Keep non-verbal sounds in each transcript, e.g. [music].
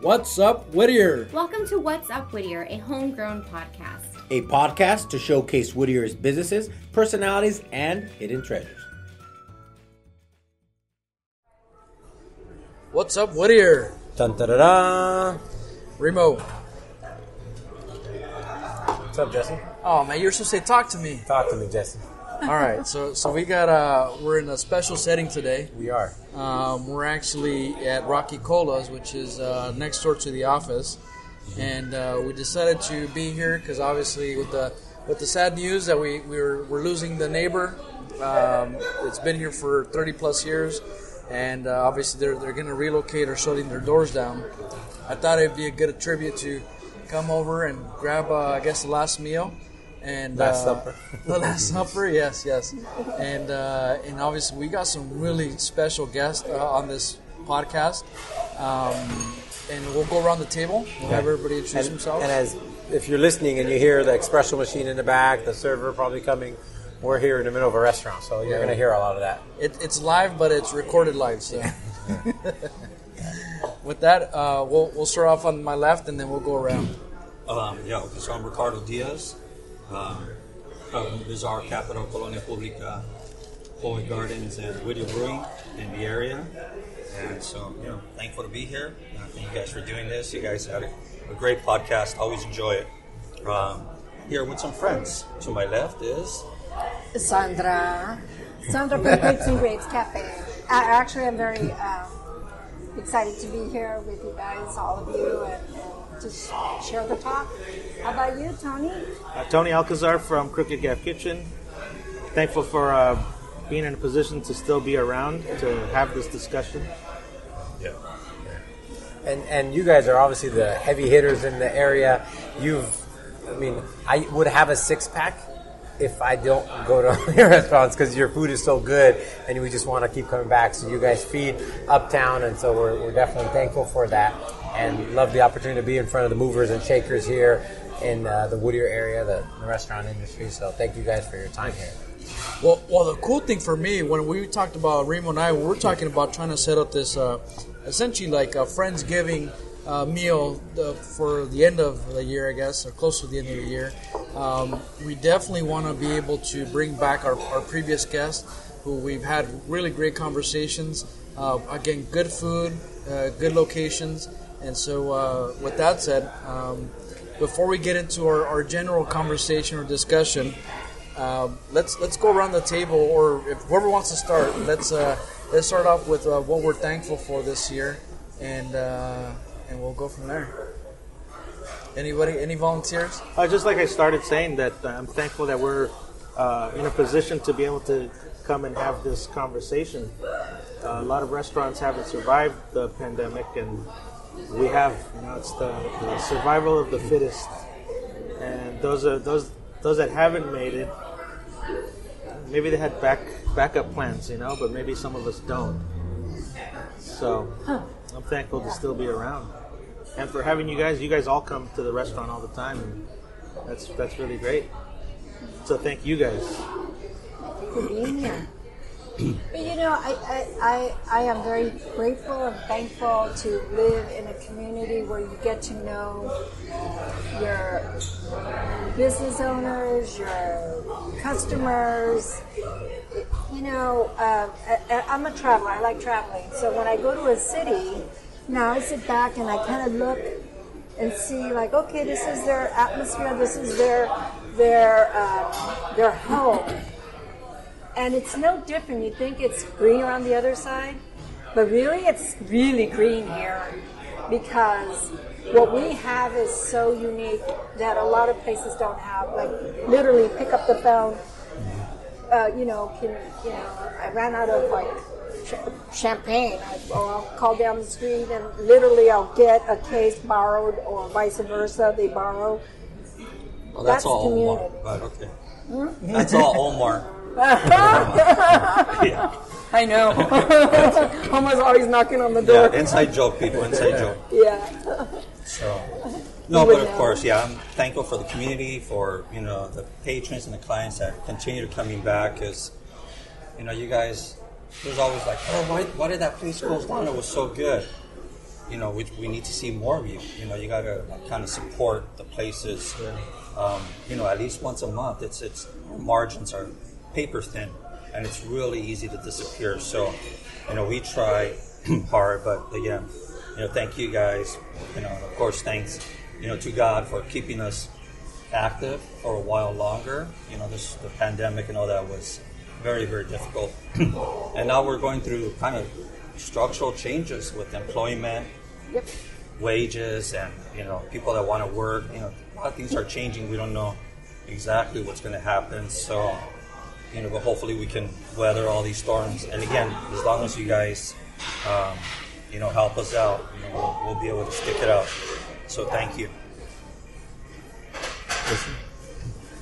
What's up, Whittier? Welcome to What's Up Whittier, a homegrown podcast. A podcast to showcase Whittier's businesses, personalities, and hidden treasures. What's up, Whittier? Dun da da da. Remo. What's up, Jesse? Oh man, you're supposed to say talk to me. Talk to me, Jesse. All right, so so we got uh we're in a special setting today. We are. Um, we're actually at Rocky Colas, which is uh, next door to the office, and uh, we decided to be here because obviously with the with the sad news that we we're we're losing the neighbor. Um, it's been here for 30 plus years, and uh, obviously they're they're going to relocate or shutting their doors down. I thought it'd be a good tribute to come over and grab uh, I guess the last meal. And Last uh, supper. [laughs] the last supper, yes, yes, and uh, and obviously we got some really special guests uh, on this podcast, um, and we'll go around the table. We'll have everybody introduce and, themselves. and as if you're listening and you hear the espresso machine in the back, the server probably coming, we're here in the middle of a restaurant, so you're Yeah. going to hear a lot of that. it, it's live, but it's recorded live. So, [laughs] with that, uh, we'll we'll start off on my left, and then we'll go around. Um, yeah, okay, so I'm Ricardo Diaz um, from Bizarra Capital, Colonia Publica, Chloe Gardens, and Whittier Brewing in the area. And so, you know, thankful to be here. Uh, thank you guys for doing this. You guys had a, a great podcast. Always enjoy it. Um, here with some friends. To my left is Sandra. Sandra from [laughs] Crepes and Grapes Cafe. Uh, actually, I'm very um, excited to be here with you guys, all of you, and, and just share the talk. How about you, Tony? Uh, Tony Alcazar from Crooked Gap Kitchen. Thankful for uh, being in a position to still be around to have this discussion. yeah. And, and you guys are obviously the heavy hitters in the area. You've, I mean, I would have a six pack if I don't go to [laughs] your restaurants because your food is so good and we just want to keep coming back. So you guys feed uptown, and so we're, we're definitely thankful for that and love the opportunity to be in front of the movers and shakers here in uh, the Whittier area, the, the restaurant industry. So thank you guys for your time here. Well, well, the cool thing for me when we talked about Remo and I, we were talking about trying to set up this uh, essentially like a friendsgiving uh, meal uh, for the end of the year, I guess, or close to the end of the year. Um, we definitely want to be able to bring back our, our previous guests, who we've had really great conversations. Uh, again, good food, uh, good locations, and so uh, with that said, um, before we get into our, our general conversation or discussion. Um, let's let's go around the table, or if whoever wants to start, let's uh, let's start off with uh, what we're thankful for this year, and uh, and we'll go from there. Anybody, any volunteers? Uh, just like I started saying, that uh, I'm thankful that we're uh, in a position to be able to come and have this conversation. Uh, a lot of restaurants haven't survived the pandemic, and we have. You know, it's the, the survival of the fittest, and those are those those that haven't made it. Maybe they had back backup plans, you know, but maybe some of us don't. So I'm thankful to still be around, and for having you guys. You guys all come to the restaurant all the time, and that's that's really great. So thank you guys. for being here. But you know, I, I, I, I am very grateful and thankful to live in a community where you get to know your business owners, your customers. You know, uh, I, I'm a traveler. I like traveling. So when I go to a city, now I sit back and I kind of look and see like okay this is their atmosphere this is their their um, their home and it's no different you think it's greener on the other side but really it's really green here because what we have is so unique that a lot of places don't have like literally pick up the phone uh, you know can you know i ran out of like ch- champagne I, or i'll call down the street and literally i'll get a case borrowed or vice versa they borrow Well, that's, That's all community. Omar, but okay. That's all Omar. Yeah. [laughs] i know [laughs] Homer's always knocking on the door yeah, inside joke, people, inside joke. yeah So, no, but of know. course, yeah, I'm thankful for the community, for you know the patrons and the clients that continue to coming back. Because you know, you guys, there's always like, oh, why, why did that place close down? It was so good. you know, we, we need to see more of you. You know, you got to kind of support the places. Um, you know, at least once a month. It's it's margins are paper thin, and it's really easy to disappear. So, you know, we try [clears throat] hard, but again, you know, thank you guys. You know, of course, thanks, you know, to God for keeping us active for a while longer. You know, this the pandemic and all that was very very difficult, [clears throat] and now we're going through kind of structural changes with employment, Yep. wages, and you know, people that want to work. You know, a lot of things are changing. We don't know exactly what's going to happen. So, you know, but hopefully we can weather all these storms. And again, as long as you guys, um, you know, help us out, you know, we'll, we'll be able to stick it out. So thank you.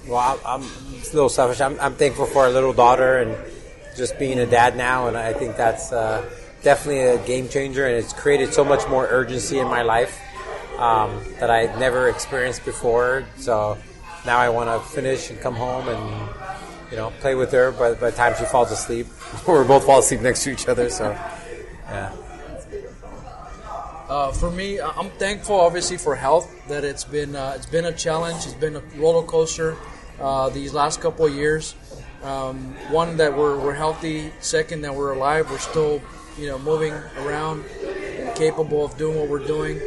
Well, I'm it's a little selfish. I'm, I'm thankful for our little daughter and just being a dad now, and I think that's uh, definitely a game changer, and it's created so much more urgency in my life um, that I never experienced before. So now I want to finish and come home and you know play with her. By, by the time she falls asleep, [laughs] or we both fall asleep next to each other. So yeah. Uh, for me, I'm thankful, obviously, for health. That it's been uh, it's been a challenge. It's been a roller coaster uh, these last couple of years. Um, one that we're, we're healthy. Second that we're alive. We're still you know moving around, and capable of doing what we're doing.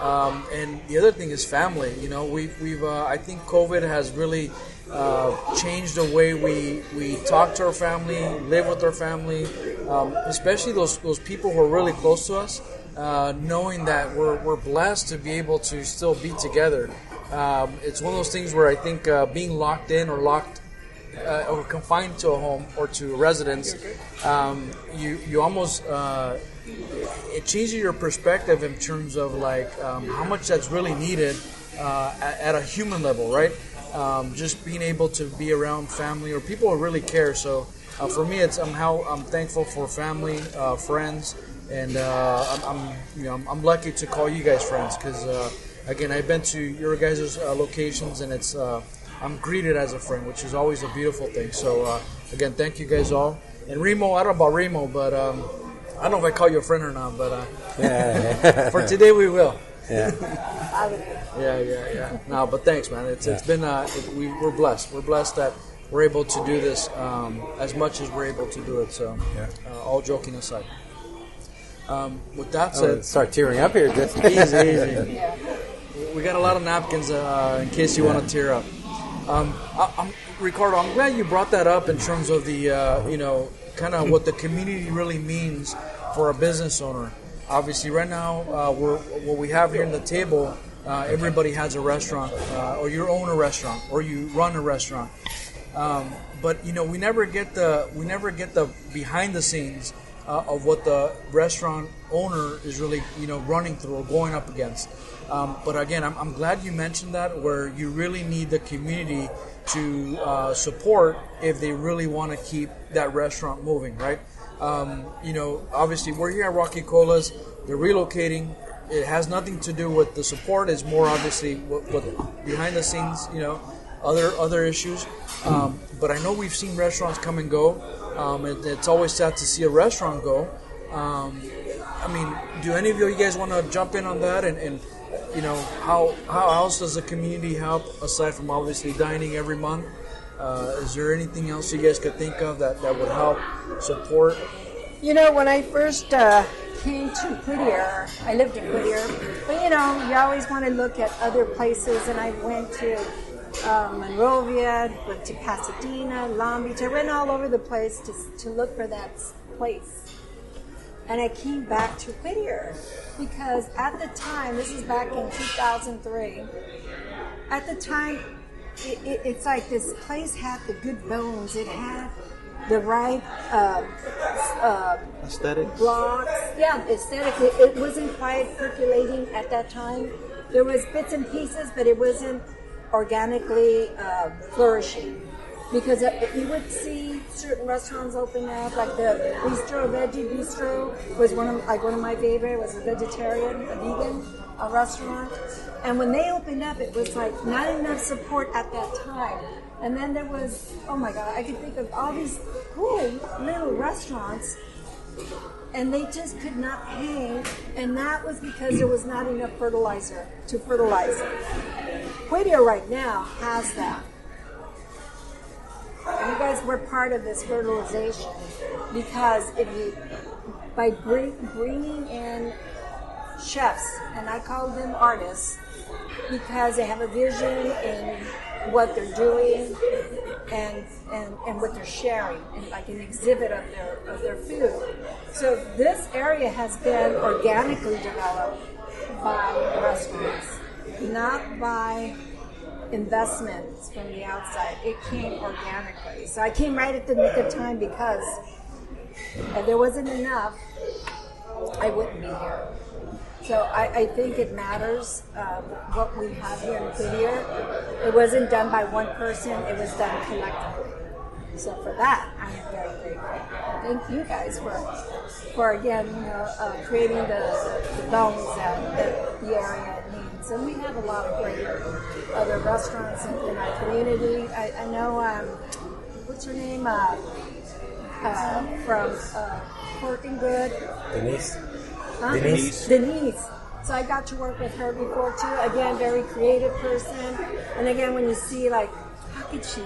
Um, and the other thing is family. You know, we've we've uh, I think COVID has really uh, changed the way we we talk to our family, live with our family, um, especially those those people who are really close to us. Uh, knowing that we're, we're blessed to be able to still be together. Um, it's one of those things where I think uh, being locked in or locked uh, or confined to a home or to a residence, um, you you almost uh, it changes your perspective in terms of like um, how much that's really needed at, at a human level, right? Um, just being able to be around family or people who really care. So uh, for me, it's I'm how I'm thankful for family, uh, friends, and uh, I'm, I'm you know I'm, I'm lucky to call you guys friends because uh, again I've been to your guys' uh, locations and it's uh, I'm greeted as a friend, which is always a beautiful thing. So uh, again, thank you guys all. And Remo, I don't know about Remo, but um, I don't know if I call you a friend or not, but uh, [laughs] for today we will. Would Yeah, yeah, yeah. No, but thanks, man. It's it's been uh, it, we we're blessed. We're blessed that we're able to do this um, as much as we're able to do it. So, uh, all joking aside. Um, with that said, gonna start tearing up here. Just [laughs] easy, easy. We got a lot of napkins uh, in case you want to tear up. Um, I, I'm, Ricardo, I'm glad you brought that up in terms of the, uh, you know, kind of what the community really means for a business owner. Obviously, right now, uh, we're, what we have here in the table, uh, everybody has a restaurant, uh, or you own a restaurant, or you run a restaurant. Um, but you know, we never get the we never get the behind the scenes uh, of what the restaurant owner is really you know running through or going up against. Um, but again, I'm, I'm glad you mentioned that where you really need the community to uh, support if they really want to keep that restaurant moving, right? Um, you know, obviously we're here at Rocky Colas. They're relocating. It has nothing to do with the support. It's more obviously what, what behind the scenes, you know, other other issues. Um, but I know we've seen restaurants come and go. Um, it, it's always sad to see a restaurant go. Um, I mean, do any of you guys want to jump in on that? And, and you know, how how else does the community help aside from obviously dining every month? Uh, is there anything else you guys could think of that, that would help support? You know, when I first uh, came to Whittier, I lived in Whittier, but you know, you always want to look at other places, and I went to um, Monrovia, went to Pasadena, Long Beach. I went all over the place to, to look for that place. And I came back to Whittier because at the time, this is back in 2003, at the time, it, it, it's like this place had the good bones. It had the right uh, uh, Aesthetics. blocks. Yeah, aesthetic. It, it wasn't quite percolating at that time. There was bits and pieces, but it wasn't organically uh, flourishing. Because you would see certain restaurants open up, like the Bistro Veggie Bistro was one of like one of my favorite. It Was a vegetarian, a vegan a restaurant, and when they opened up, it was like not enough support at that time. And then there was, oh my God, I could think of all these cool little restaurants and they just could not hang, and that was because there was not enough fertilizer to fertilize it. Whittier right now has that. You guys were part of this fertilization because if you, by bring, bringing in chefs, and I call them artists, because they have a vision in what they're doing and, and, and what they're sharing, and like an exhibit of their, of their food. So this area has been organically developed by restaurants, not by investments from the outside. It came organically. So I came right at the nick of time because if there wasn't enough, I wouldn't be here. So I, I think it matters um, what we have here in Whittier. It wasn't done by one person, it was done collectively. So for that, I am very grateful. Thank you guys for, for again, you know, uh, creating the, the, the bones that, that the area needs. And we have a lot of great other restaurants in, in our community. I, I know, um, what's her name? Uh, uh, from uh, Pork and Good. Denise. Huh? Denise. Denise. So I got to work with her before too. Again, very creative person. And again, when you see like, how could she,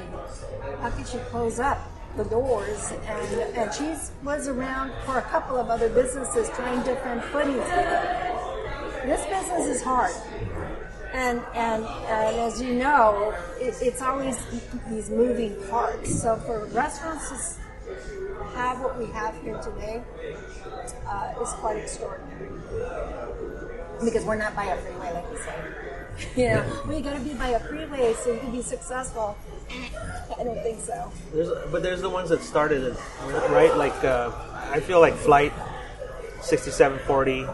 how could she close up the doors? And and she was around for a couple of other businesses trying different footings. This business is hard. And, and, and as you know, it, it's always these moving parts. So for restaurants to have what we have here today uh, is quite extraordinary. Because we're not by a freeway, like you said. [laughs] You know, we got to be by a freeway so you can be successful. I don't think so. There's, but there's the ones that started it, right? Like uh, I feel like Flight, 6740,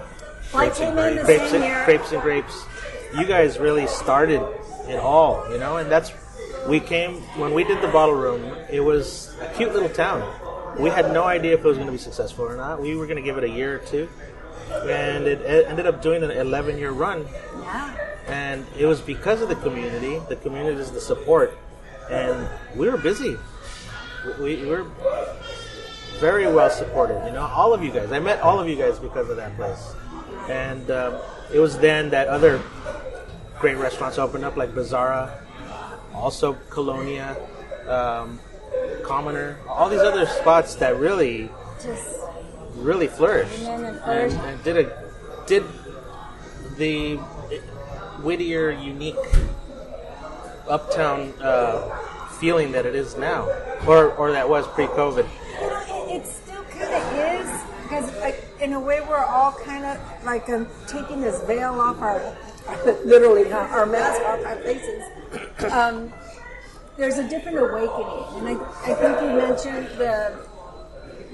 Flight came in the Crepes same and, year. Crepes and Grapes. You guys really started it all, you know, and that's we came when we did the bottle room. It was a cute little town. We had no idea if it was going to be successful or not. We were going to give it a year or two, and it, it ended up doing an 11 year run. Yeah. And it was because of the community. The community is the support, and we were busy. We, we were very well supported. You know, all of you guys. I met all of you guys because of that place, and um, it was then that other great restaurants opened up, like Bizarra, also Colonia, um, Commoner, all these other spots that really, Just really flourished and and, and did a did the Whittier unique uptown uh, feeling that it is now, or or that was pre-COVID. You know, it, it still kind of is because, like, in a way, we're all kind of like um, taking this veil off our, [laughs] literally, our mask off our faces. Um, there's a different awakening, and I, I think you mentioned the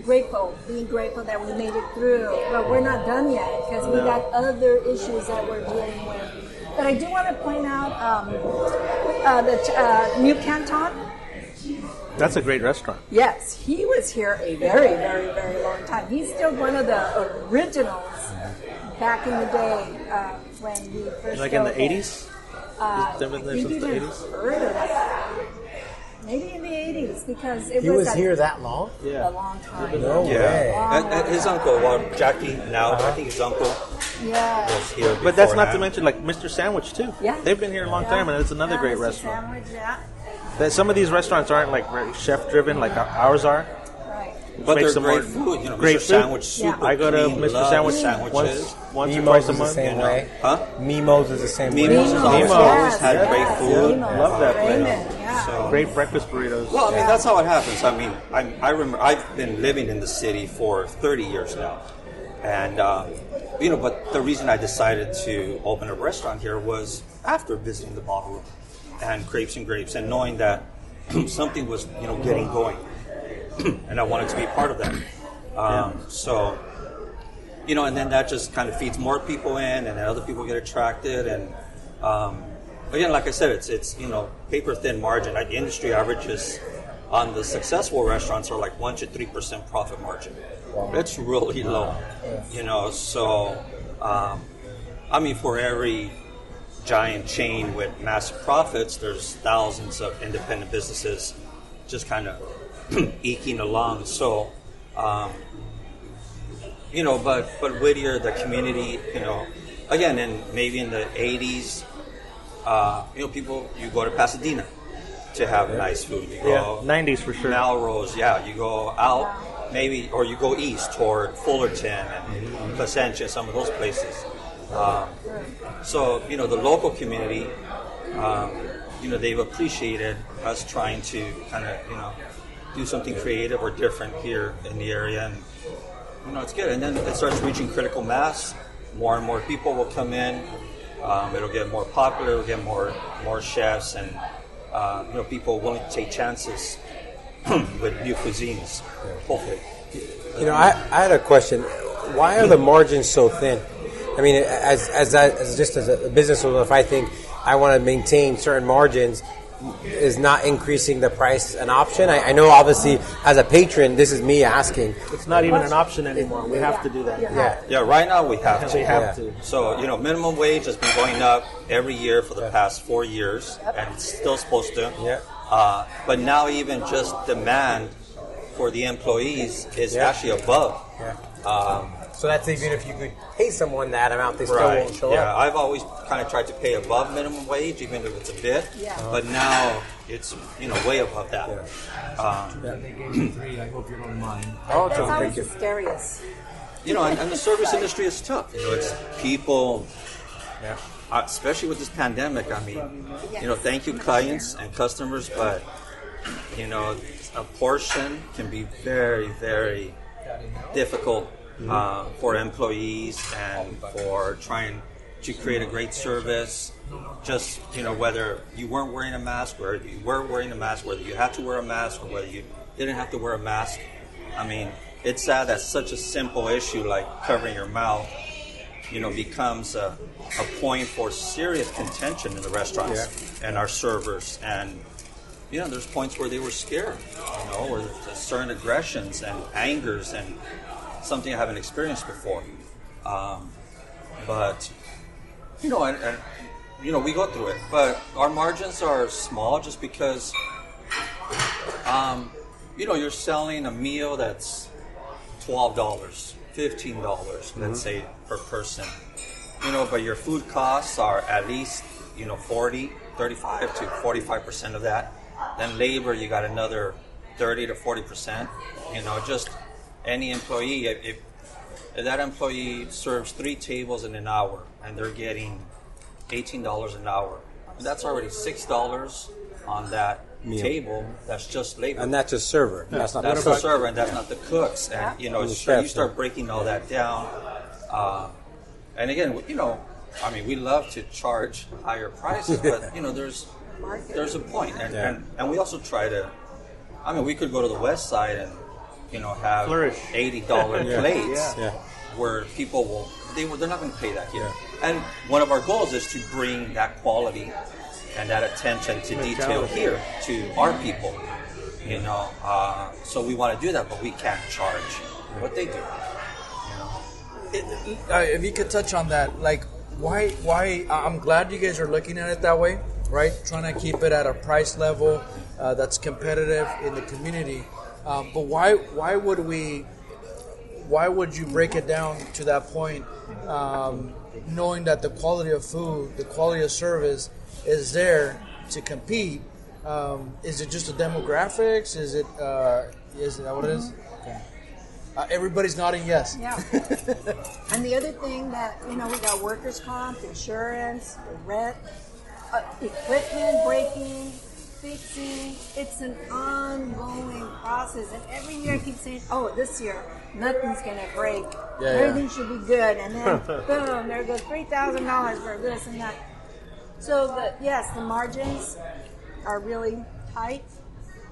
grateful, being grateful that we made it through, but we're not done yet because we got other issues that we're dealing with. But I do want to point out um, uh, the uh, New Canton. That's a great restaurant. Yes, he was here a very, very, very long time. He's still one of the originals back in the day uh, when we first Like in the opened. '80s. Uh, They've been there maybe since the even 80s? further. Maybe in the 80s because it He was, was here that long? Yeah. A long time. No way. Yeah, and, and his uncle, well, Jackie now, I think his uncle Yeah. was here. But that's not to mention like Mr. Sandwich too. Yeah. They've been here a long time, and it's another Yeah, great Mr. restaurant. Sandwich, yeah. That some of these restaurants aren't like chef driven like ours are. Right. But Makes they're great more- food. You know, great Mr. food. Sandwich, Yeah. I go to clean, Mr. Sandwich sandwiches. once, once or twice a is the month. same know. way. Huh? Mimo's is the same way. Mimo's has always, Mimo's. always had yes, great food. Mimo's. Love that place. Yeah. So- Great breakfast burritos. Well, I mean, that's how it happens. I mean, I, I remember I've been living in the city for 30 years now, and uh, you know, but the reason I decided to open a restaurant here was after visiting the bottle room and Crepes and Grapes, and knowing that [clears throat] something was you know getting going, and I wanted to be part of that. Um, So, you know, and then that just kind of feeds more people in, and then other people get attracted, and um, again, like I said, it's it's you know paper thin margin. Like the industry averages on the successful restaurants are like one to three percent profit margin. It's really low, you know. So, um, I mean, for every giant chain with massive profits, there's thousands of independent businesses just kind of [clears throat] eking along. So, um, you know, but but Whittier, the community, you know, again, and maybe in the '80s, uh, you know, people you go to Pasadena to have nice food. You Yeah, 90s for sure. Melrose, yeah. You go out maybe, or you go east toward Fullerton and Placentia, some of those places. Um, so you know, the local community, um, you know, they've appreciated us trying to kind of you know do something creative or different here in the area, and you know, it's good. And then it starts reaching critical mass. More and more people will come in. Um, it'll get more popular. It'll get more more chefs and uh, you know people willing to take chances [clears throat] with new cuisines. Hopefully, You know, I, I had a question. Why are the margins so thin? I mean, as as, that, as just as a business owner, if I think I want to maintain certain margins, is not increasing the price an option? I, I know, obviously, as a patron, this is me asking. It's not even an option anymore. We have to do that. Yeah, yeah. Right now we have to. We have Yeah. to. So, you know, minimum wage has been going up every year for the past four years, and it's still supposed to. Yeah. Uh, but now, even just demand for the employees is Yeah. actually above. yeah. Um, So that's even if you could pay someone that amount, they still right. won't show yeah, up. I've always kind of tried to pay above minimum wage, even if it's a bit. Yeah. But now it's you know way above that. Um, They gave me three. I hope you don't mind. Oh, it's That's okay. always the scariest. you know, and, and the service industry is tough. You know, it's people, Yeah. uh, especially with this pandemic. I mean, you know, thank you clients and customers, but you know, a portion can be very, very difficult uh, for employees and for trying to create a great service. Just you know, whether you weren't wearing a mask, or you were wearing a mask, whether you had to wear a mask, or whether you didn't have to wear a mask. I mean, it's sad that such a simple issue like covering your mouth, you know, becomes a, a point for serious contention in the restaurants and our servers. And you know, there's points where they were scared, you know, where certain aggressions and angers and something I haven't experienced before. Um, but you know, and, and you know, we go through it. But our margins are small just because, um, you know, you're selling a meal that's twelve dollars, fifteen dollars, let's say per person. You know, but your food costs are at least you know 40, 35 to forty five percent of that. Then labor, you got another thirty to forty percent. You know, just any employee, if, if if that employee serves three tables in an hour and they're getting eighteen dollars an hour, that's already six dollars on that table. That's just labor. And that's a server. That's not That's the the server, and that's not the cooks. And you know, And the so you start breaking all that down. Uh, and again, you know, I mean, we love to charge higher prices, [laughs] but you know, there's there's a point, and, Yeah. and and we also try to. I mean, we could go to the west side and you know have Flourish. eighty dollar [laughs] Yeah. plates Yeah. where people will they will, they're not going to pay that here. And one of our goals is to bring that quality and that attention to detail here to our people. You know, uh, so we want to do that, but we can't charge what they do. You know, uh, if you could touch on that, like why why I- I'm glad you guys are looking at it that way, right? Trying to keep it at a price level uh, that's competitive in the community. Um, but why why would we? Why would you break it down to that point, um, knowing that the quality of food, the quality of service is there to compete? Um, is it just the demographics? Is it uh, is that what it is? Uh, everybody's nodding yes. Yeah. [laughs] and the other thing that, you know, we got workers' comp, insurance, the rent, uh, equipment breaking, fixing. It's an ongoing process. And every year I keep saying, oh, this year, nothing's going to break. Yeah, yeah. Everything should be good. And then, [laughs] boom, there goes $3,000 for this and that. So, the, yes, the margins are really tight.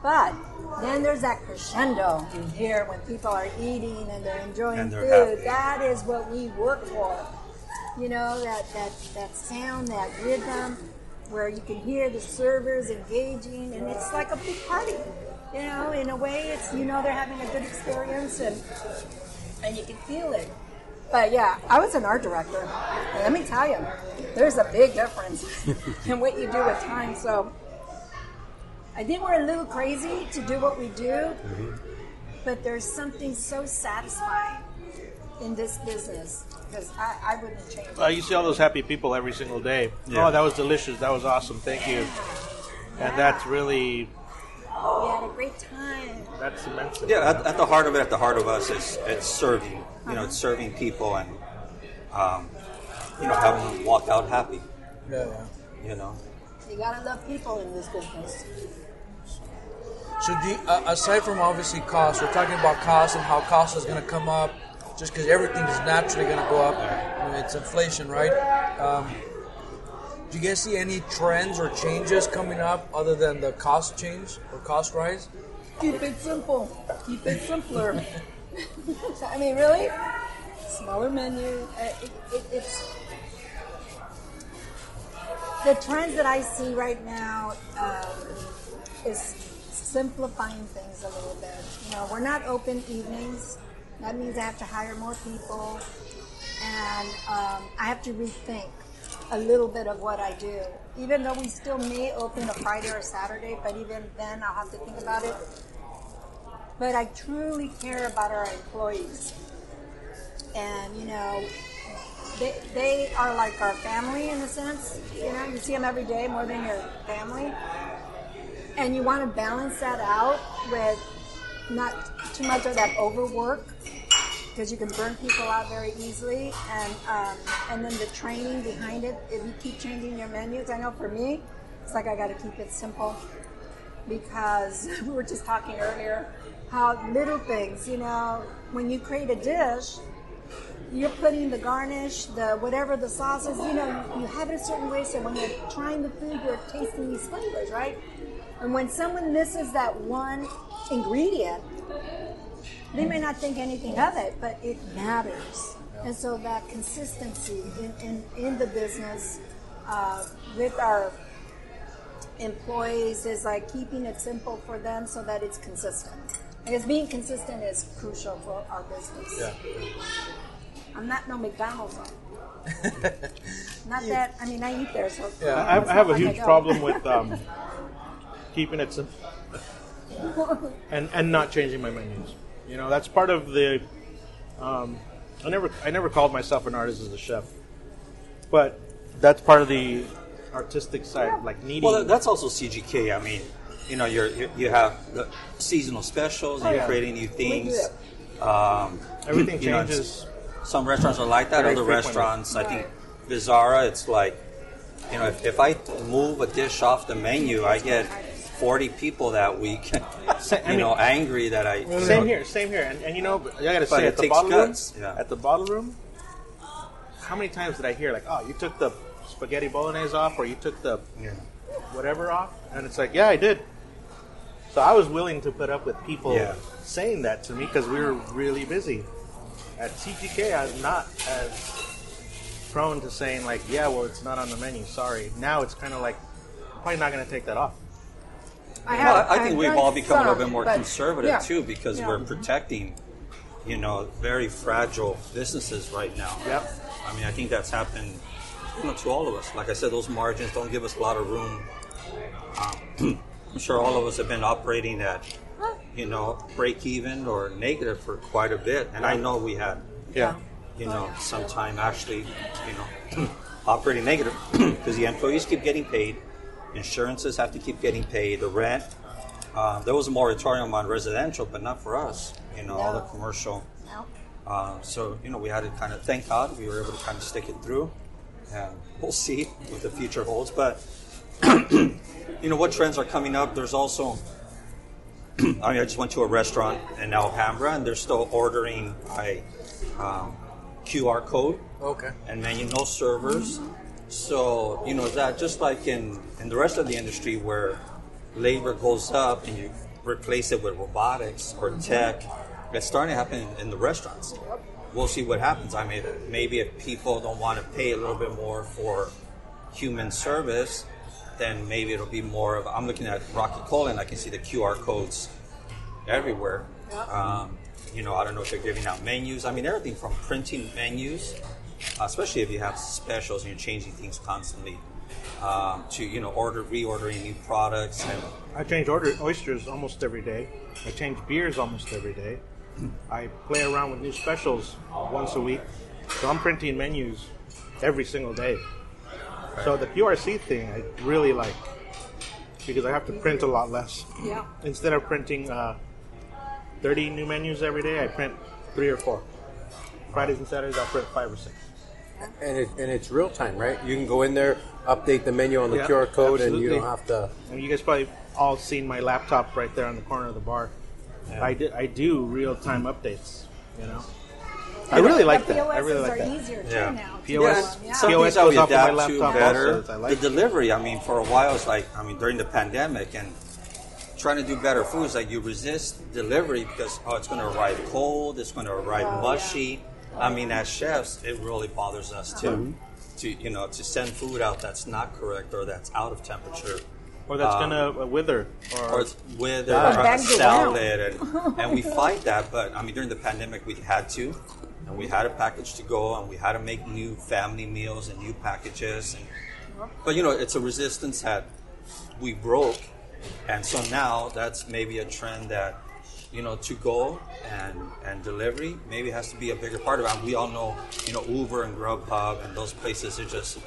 But then there's that crescendo you hear when people are eating and they're enjoying And they're food. happy. That is what we work for. You know, that, that, that sound, that rhythm, where you can hear the servers engaging, and it's like a big party. You know, in a way, it's, you know, they're having a good experience and, and you can feel it. But yeah, I was an art director. And let me tell you, there's a big difference [laughs] in what you do with time. So I think we're a little crazy to do what we do, mm-hmm. but there's something so satisfying in this business because I, I wouldn't change it. Uh, you see all those happy people every single day. Yeah. Oh, that was delicious. That was awesome. Thank you. And that's really We had a great time. that's immense. Yeah, at, at the heart of it, at the heart of us, is it's serving. You know, it's serving people and um, you know having them walk out happy. Yeah, yeah. You know. You gotta love people in this business. So, do you, uh, aside from obviously cost, we're talking about cost and how cost is going to come up, just because everything is naturally going to go up. I mean, it's inflation, right? Um, do you guys see any trends or changes coming up other than the cost change or cost rise? Keep it simple. Keep it simpler. [laughs] I mean, really? Smaller menu. Uh, it, it, it's the trends that I see right now um, is simplifying things a little bit. You know, we're not open evenings. That means I have to hire more people, and um, I have to rethink a little bit of what I do. Even though we still may open a Friday or Saturday, but even then I'll have to think about it. But I truly care about our employees, and you know, they, they are like our family in a sense. You know, you see them every day more than your family. And you want to balance that out with not too much of that overwork because you can burn people out very easily. And, um, and then the training behind it, if you keep changing your menus, I know for me, it's like I got to keep it simple because [laughs] we were just talking earlier how little things, you know, when you create a dish, you're putting the garnish, the whatever the sauces, you know, you have it a certain way so when you're trying the food, you're tasting these flavors, right? And when someone misses that one ingredient, they may not think anything of it, but it matters. And so that consistency in, in, in the business uh, with our employees is like keeping it simple for them so that it's consistent. Because being consistent is crucial for our business. Yeah. I'm not no McDonald's. [laughs] not that. I mean, I eat there, so Yeah. I have, I have a like huge problem with um, [laughs] keeping it simple [laughs] and and not changing my menus. You know, that's part of the. Um, I never I never called myself an artist as a chef, but that's part of the artistic side, like needing. Well, that's also CGK. I mean, you know, you're, you you have the seasonal specials. and You're yeah. creating new things. Um, Everything you know, changes. some restaurants are like that. Very Other frequently. restaurants, I think, Bizarra, it's like, you know, if, if I move a dish off the menu, I get 40 people that week, [laughs] Sa- I you mean- know, angry that I. you Same know, here, same here. And, and you know, I gotta say, at the bottle guts, room, yeah. at the bottle room, how many times did I hear like, "Oh, you took the spaghetti bolognese off, or you took the Yeah. whatever off?" And it's like, "Yeah, I did." So I was willing to put up with people Yeah. saying that to me because we were really busy. At CGK, I'm not as prone to saying like, "Yeah, well, it's not on the menu. Sorry." Now it's kind of like, I'm probably not going to take that off. I, Well, have, I think we've all become a little bit more but- conservative yeah. too because Yeah. we're protecting, you know, very fragile businesses right now. Yep. I mean, I think that's happened, you know, to all of us. Like I said, those margins don't give us a lot of room. Um, [clears throat] I'm sure all of us have been operating at, you know, break even or negative for quite a bit, and I know we had, Yeah. you know, some time actually, you know, [clears throat] operating negative [clears throat] because the employees keep getting paid, insurances have to keep getting paid, the rent. Uh, there was a moratorium on residential, but not for us. You know, all the commercial. No. Uh, so you know, we had to kind of thank God we were able to kind of stick it through, and we'll see what the future holds. But [clears throat] you know, what trends are coming up? There's also, [clears throat] I mean, I just went to a restaurant in Alhambra, and they're still ordering by um, QR code Okay. and menu, no servers. So you know, that just like in in the rest of the industry where labor goes up and you replace it with robotics or tech, it's starting to happen in the restaurants. We'll see what happens. I mean, maybe if people don't want to pay a little bit more for human service, then maybe it'll be more of. I'm looking at Rocky Cola and I can see the QR codes everywhere. Um, you know, I don't know if they're giving out menus. I mean, everything from printing menus, uh, especially if you have specials and you're changing things constantly, um, to you know, order reordering new products and I change order oysters almost every day. I change beers almost every day. I play around with new specials once a week. So I'm printing menus every single day. So the QRC thing I really like because I have to print a lot less. Yeah. Instead of printing uh, 30 new menus every day, I print three or four. Fridays and Saturdays, I'll print five or six. And, it, and it's real time, right? You can go in there, update the menu on the Yeah, QR code, and you don't have to. And you guys probably all seen my laptop right there on the corner of the bar. I, do, I do real time updates, you know. I really like the that. I really like are that. easier too Yeah. now. POS do Some Yeah. POS things that we goes off my adapt to laptop better. also, like. the delivery, I mean, for a while, it's like, I mean, during the pandemic and trying to do better foods, like you resist delivery because, oh, it's going to arrive cold, it's going to arrive Oh, mushy. I mean, as chefs, it really bothers us too. To you know, to send food out that's not correct or that's out of temperature, or that's um, gonna uh, wither. Or, or it's with or Yeah. trying to Bags sell around. it, and, [laughs] and we fight that. But I mean, during the pandemic, we had to, and we had a package to go, and we had to make new family meals and new packages. And, but you know, it's a resistance that we broke, and so now that's maybe a trend that you know to go and and delivery maybe has to be a bigger part of it. We all know, you know, Uber and Grubhub and those places are just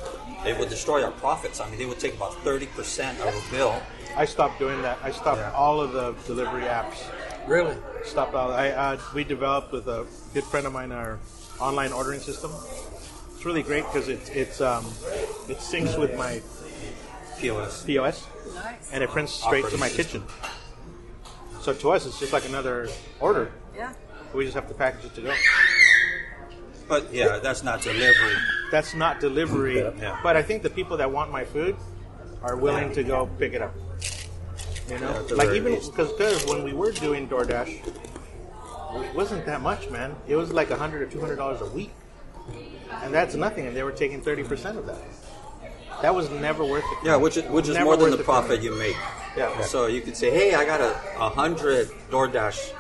they would destroy our profits. I mean, they would take about thirty percent of a bill. I stopped doing that. I stopped Yeah. all of the delivery apps. Really? Stopped all. I uh, we developed with a good friend of mine our online ordering system. It's really great because it's it's um, it syncs with my POS. POS and it prints straight to my Operating kitchen. So to us, it's just like another order. Yeah. We just have to package it to go. But yeah, that's not delivery. That's not delivery, Yeah. but I think the people that want my food are willing to go pick it up. You know, Yeah, like even because when we were doing DoorDash, it wasn't that much, man. It was like a hundred or two hundred dollars a week, and that's nothing. And they were taking thirty percent of that. That was never worth it. Yeah, which is which is Never more than the it for me. profit you make. Yeah. So you could say, hey, I got a, a hundred DoorDash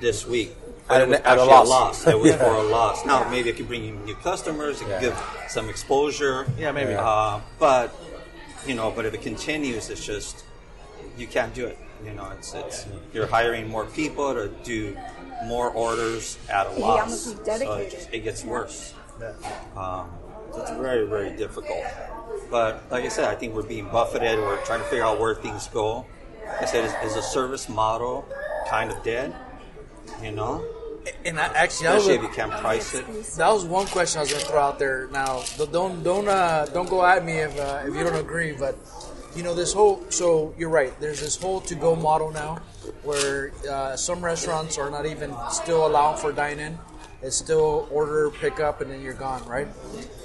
this week. At it was at a actually loss. It was [laughs] Yeah. for a loss. Now maybe it could bring you new customers. It could Yeah. give some exposure. Yeah, maybe. Uh, but you know, but if it continues, it's just you can't do it. You know, it's it's you're hiring more people to do more orders at a Yeah, loss. must So it, just, it gets worse. Um, so it's very, very difficult. But like I said, I think we're being buffeted. We're trying to figure out where things go. Like I said, is, is a service model kind of dead? You know, And I, actually, that was, especially if you can't price it. that was one question I was going to throw out there. Now, don't don't uh, don't go at me if uh, if you don't agree. But you know, this whole so you're right. There's this whole to go model now, where uh, some restaurants are not even still allowing for dine in. It's still order, pick up, and then you're gone, right?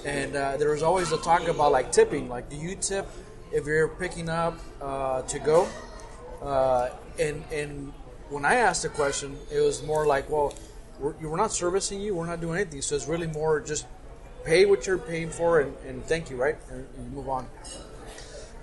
And uh, there was always the talk about like tipping. Like, do you tip if you're picking up uh, to go? Uh, and and when I asked the question, it was more like, well, we're, we're not servicing you, we're not doing anything. So it's really more just pay what you're paying for and, and thank you, right? And, and move on.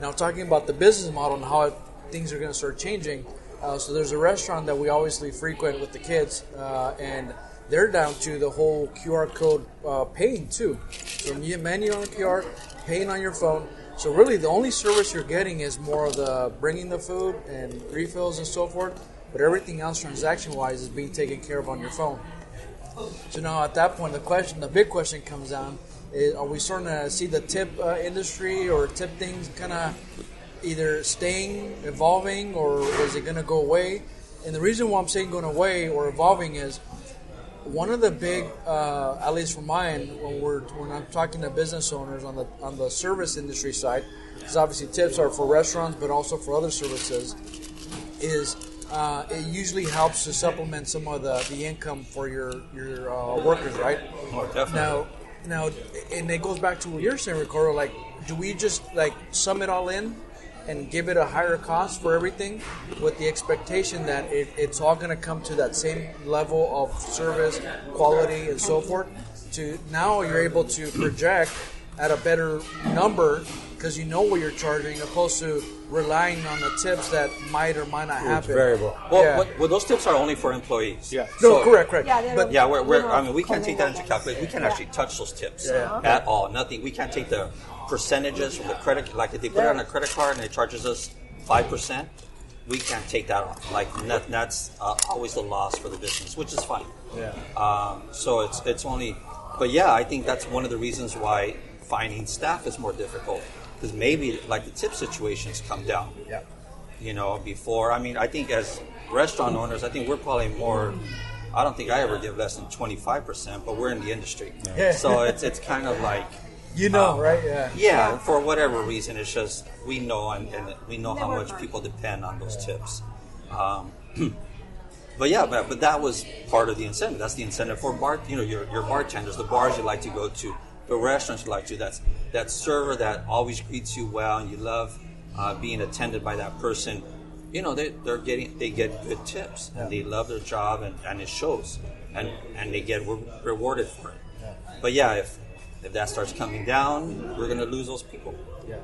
Now, talking about the business model and how it, things are going to start changing. Uh, so there's a restaurant that we obviously frequent with the kids, uh, and they're down to the whole QR code uh, paying too. So menu on the QR, paying on your phone. So really, the only service you're getting is more of the bringing the food and refills and so forth. But everything else, transaction-wise, is being taken care of on your phone. So now at that point, the question, the big question comes down: is, Are we starting to see the tip uh, industry or tip things kind of either staying, evolving, or is it going to go away? And the reason why I'm saying going away or evolving is one of the big, uh, at least for mine, when we're when I'm talking to business owners on the on the service industry side, because obviously tips are for restaurants, but also for other services, is uh, it usually helps to supplement some of the, the income for your your uh, workers, right? Oh, definitely. Now, now, and it goes back to what you're saying, Ricardo. Like, do we just like sum it all in and give it a higher cost for everything, with the expectation that it, it's all going to come to that same level of service, quality, and so forth? To now, you're able to project at a better number because you know what you're charging, opposed to relying on the tips that might or might not happen. variable. Well, Yeah. what, well, those tips are only for employees. Yeah. No, So- correct, correct. Yeah, but Yeah, we're, we're, I mean, we can't take that into commingled calculation. We can't Yeah. actually touch those tips Yeah. at all. Nothing. We can't take the percentages from the credit. Like if they put it on a credit card and it charges us five percent, we can't take that off. Like that, that's uh, always the loss for the business, which is fine. Yeah. Um, so it's it's only, but yeah, I think that's one of the reasons why finding staff is more difficult because maybe like the tip situations come down. Yeah. You know, before I mean, I think as restaurant owners, I think we're probably more. I don't think I ever give less than twenty five percent, but we're in the industry, Yeah. so it's it's kind of like. You know, um, right? Yeah. Yeah, for whatever reason, it's just we know and, and we know how much mind. people depend on those tips. Um, [clears throat] but yeah, but, but that was part of the incentive. That's the incentive for bar, you know, your, your bartenders, the bars you like to go to, the restaurants you like to. That's that server that always greets you well, and you love uh, being attended by that person. You know, they they're getting they get good tips, and they love their job, and, and it shows, and and they get re- rewarded for it. But yeah, if if that starts coming down, we're gonna lose those people. Yeah.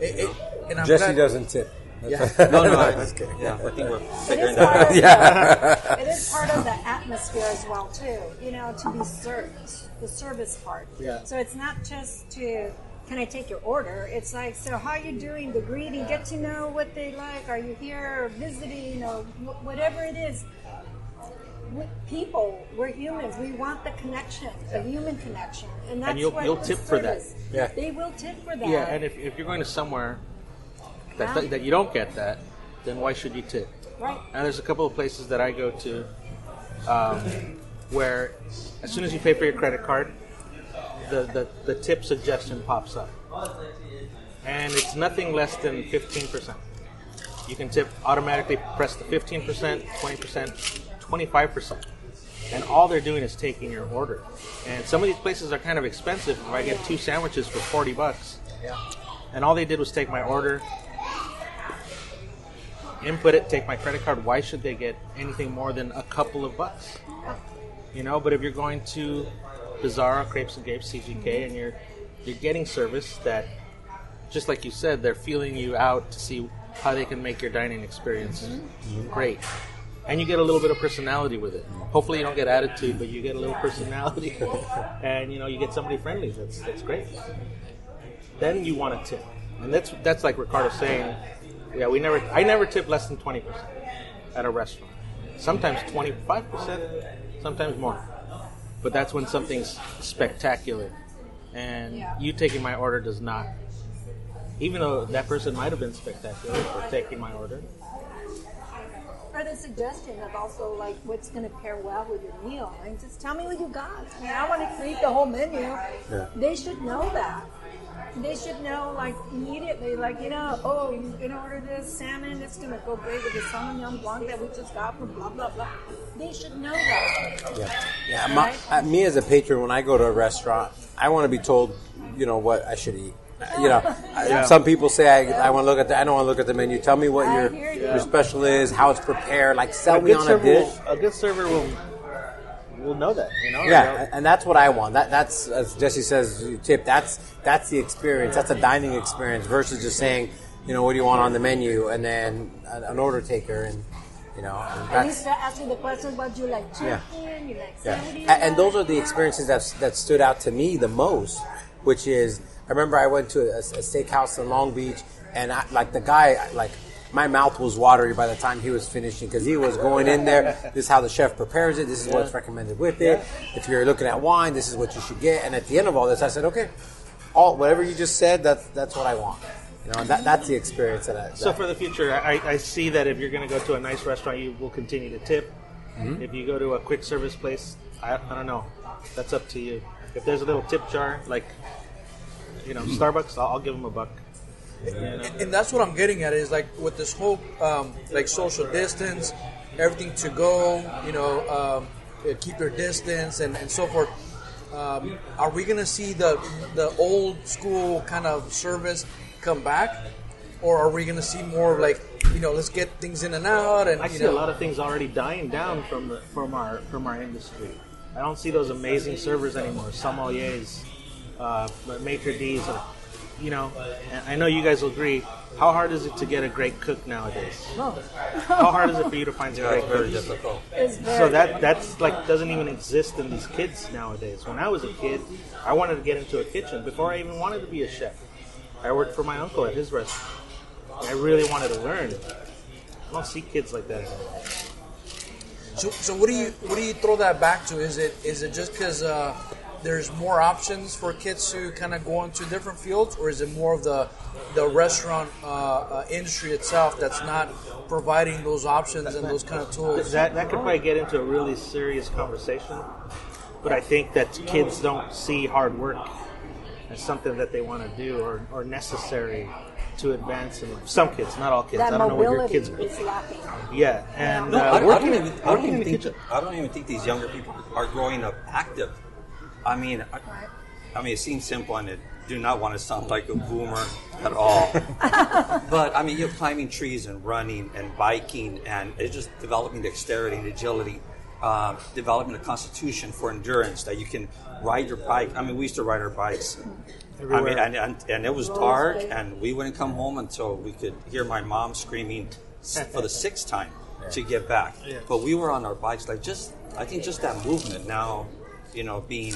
It- it- and I'm Jesse glad- doesn't tip. Yeah. [laughs] No, no, I, Just kidding. yeah, I think we're figuring is, that out. Yeah. the, [laughs] it is part of the atmosphere as well too. You know, to be served, the service part. Yeah. So it's not just to can I take your order? It's like so how are you doing? The greeting, get to know what they like. Are you here visiting or whatever it is. We people, we're humans. We want the connection, the human connection, and that's you'll- what you'll tip for that. Yeah. they will tip for that. Yeah, and if, if you're going to somewhere that, Yeah. that you don't get that, then why should you tip? right. And there's a couple of places that I go to um, where as soon as you pay for your credit card, the, the, the tip suggestion pops up. And it's nothing less than 15%. You can tip automatically press the 15%, 20%, 25%. And all they're doing is taking your order. And some of these places are kind of expensive. If I get two sandwiches for 40 bucks, and all they did was take my order, input it, take my credit card. Why should they get anything more than a couple of bucks? You know, but if you're going to Bizarra, Crepes and Grapes, CGK, mm-hmm. and you're you're getting service that, just like you said, they're feeling you out to see how they can make your dining experience mm-hmm. great. And you get a little bit of personality with it. Hopefully, you don't get attitude, but you get a little personality, [laughs] and you know you get somebody friendly. That's that's great. Then you want to tip, and that's that's like Ricardo saying, yeah, we never. I never tip less than twenty percent at a restaurant. Sometimes twenty five percent, sometimes more. But that's when something's spectacular, and Yeah. you taking my order does not. Even though that person might have been spectacular for taking my order, The suggestion of also like what's going to pair well with your meal. I mean, just tell me what you got. I mean, I want to create the whole menu. They should know that. They should know like immediately, like you know, oh, you're gonna order this salmon. It's gonna go great with the Sauvignon Blanc that we just got from blah blah blah. They should know that. Yeah, yeah. My, uh, me as a patron, when I go to a restaurant, I want to be told, you know, what I should eat. You know, Yeah. some people say I, I want to look at the. I don't want to look at the menu. Tell me what your you. your special is, how it's prepared. Like sell a me on a dish. will, a good server will will know that. You know, Yeah, They'll- and that's what I want. That that's as Jesse says, tip. That's that's the experience. That's a dining experience versus just saying, you know, what do you want on the menu, and then an, an order taker, and you know, and At that's least to the question, what do you like chicken? Yeah. You like Yeah. salmon? do you And, and those are the experiences that, that stood out to me the most, which is I remember I went to a, a steakhouse in Long Beach, and I, like the guy, like my mouth was watery by the time he was finishing because he was going in there. [laughs] This is how the chef prepares it. This is what's recommended with it. If you're looking at wine, this is what you should get. And at the end of all this, I said, okay, all whatever you just said, that's that's what I want. You know, and that, that's the experience that I. That, So for the future, I, I see that if you're going to go to a nice restaurant, you will continue to tip. Mm-hmm. If you go to a quick service place, I, I don't know. That's up to you. If there's a little tip jar, like you know Starbucks, I'll, I'll give them a buck. You know? and that's what I'm getting at is like with this whole um, like social distance, everything to go, you know, um, uh, keep your distance and, and so forth. Um, are we gonna see the the old school kind of service come back, or are we gonna see more of like you know let's get things in and out and I see know a lot of things already dying down from the from our from our industry. I don't see those amazing servers anymore, sommeliers, uh, maitre d's. Or, you know, I know you guys will agree. How hard is it to get a great cook nowadays? How hard is it for you to find a [laughs] Yeah, great it's very difficult. So that that's like doesn't even exist in these kids nowadays. When I was a kid, I wanted to get into a kitchen before I even wanted to be a chef. I worked for my uncle at his restaurant. I really wanted to learn. I don't see kids like that. anymore. So, so what do you what do you throw that back to? Is it is it just because uh, there's more options for kids to kind of go into different fields, or is it more of the the restaurant uh, uh, industry itself that's not providing those options and those kind of tools? That that could probably get into a really serious conversation. But I think that kids don't see hard work as something that they want to do or, or necessary to advance in life. Some kids, not all kids. That I don't know what your mobility kids is lacking. Yeah, and No, uh, I, I working, don't even. I working don't in even the think. kitchen. I don't even think these younger people are growing up active. I mean, I, I mean, it seems simple, and it do not want to sound like a boomer at all. [laughs] but I mean, you're climbing trees and running and biking, and it's just developing dexterity and agility, uh, developing a constitution for endurance that you can ride your bike. I mean, we used to ride our bikes. I mean, and, and, and it was dark, and we wouldn't come home until we could hear my mom screaming for the sixth time to get back. But we were on our bikes, like just, I think just that movement now, you know, being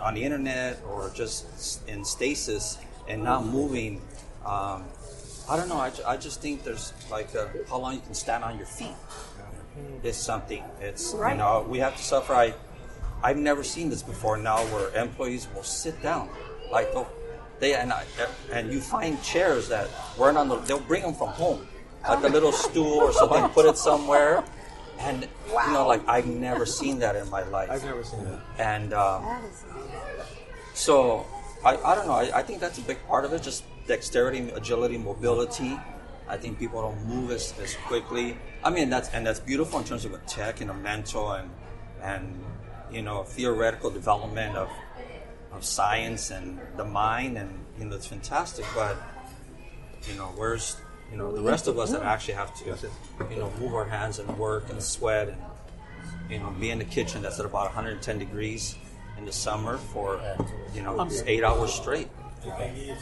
on the internet or just in stasis and not moving. Um, I don't know. I, I just think there's like a, how long you can stand on your feet is something. It's you know we have to suffer. I I've never seen this before now where employees will sit down like oh, they and I, and you find chairs that weren't on the they'll bring them from home like a little stool or something put it somewhere and you know like I've never seen that in my [laughs] life I've never seen that. and um, That is so I, I don't know. I, I think that's a big part of it. Just dexterity, agility, mobility. I think people don't move as, as quickly. I mean, that's and that's beautiful in terms of a tech and a mental and and you know theoretical development of of science and the mind and you know it's fantastic. But you know, where's you know the rest of us that actually have to you know move our hands and work and sweat and you know be in the kitchen that's at about 110 degrees in the summer for you know um, eight hours straight.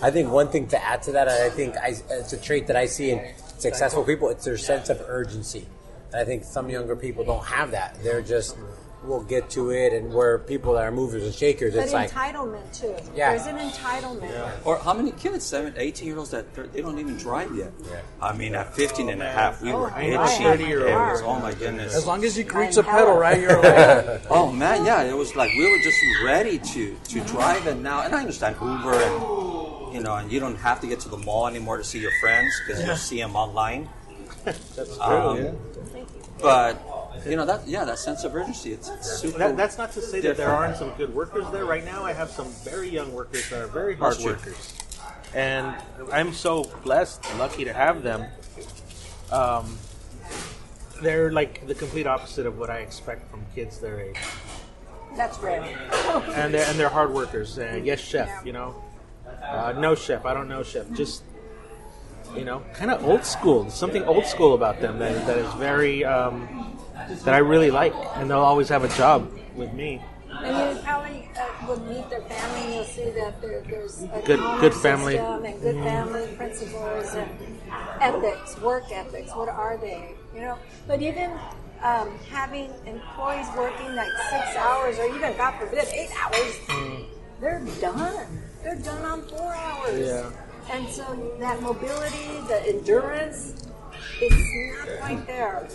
I think one thing to add to that, I think I, it's a trait that I see in successful people. It's their sense of urgency. And I think some younger people don't have that. They're just, we'll get to it, and where people that are movers and shakers, But it's like, entitlement too. Yeah. There's an entitlement. Or how many kids, seven, 18 year olds that they're- don't even drive yet? I mean, at 15 and a half, we were I itching. know. I have my It was- car. oh my goodness. As long as you can I'm reach the pedal, right? You're [laughs] Oh man, yeah, it was like we were just ready to to drive and now, and I understand Uber and you know, and you don't have to get to the mall anymore to see your friends because you see them online. That's true. Um, yeah. But you know that yeah, that sense of urgency, it's, it's super. That, that's not to say that there aren't some good workers there. Right now, I have some very young workers that are very hard That's true. workers, and I'm so blessed, and lucky to have them. Um, they're like the complete opposite of what I expect from kids their age, That's rare. and they're, and they're hard workers. Uh, yes, chef. You know, uh, no chef. I don't know chef. Just you know, kind of old school. There's something old school about them that, that is very um, that I really like, and they'll always have a job with me. And you probably uh, would meet their family and you'll see that there, there's a Good- good family. system and good family principles and ethics, work ethics. What are they? You know, but even um, having employees working like six hours or even, God forbid, eight hours, they're done. They're done on four hours. Yeah. And so that mobility, the endurance, it's not quite there.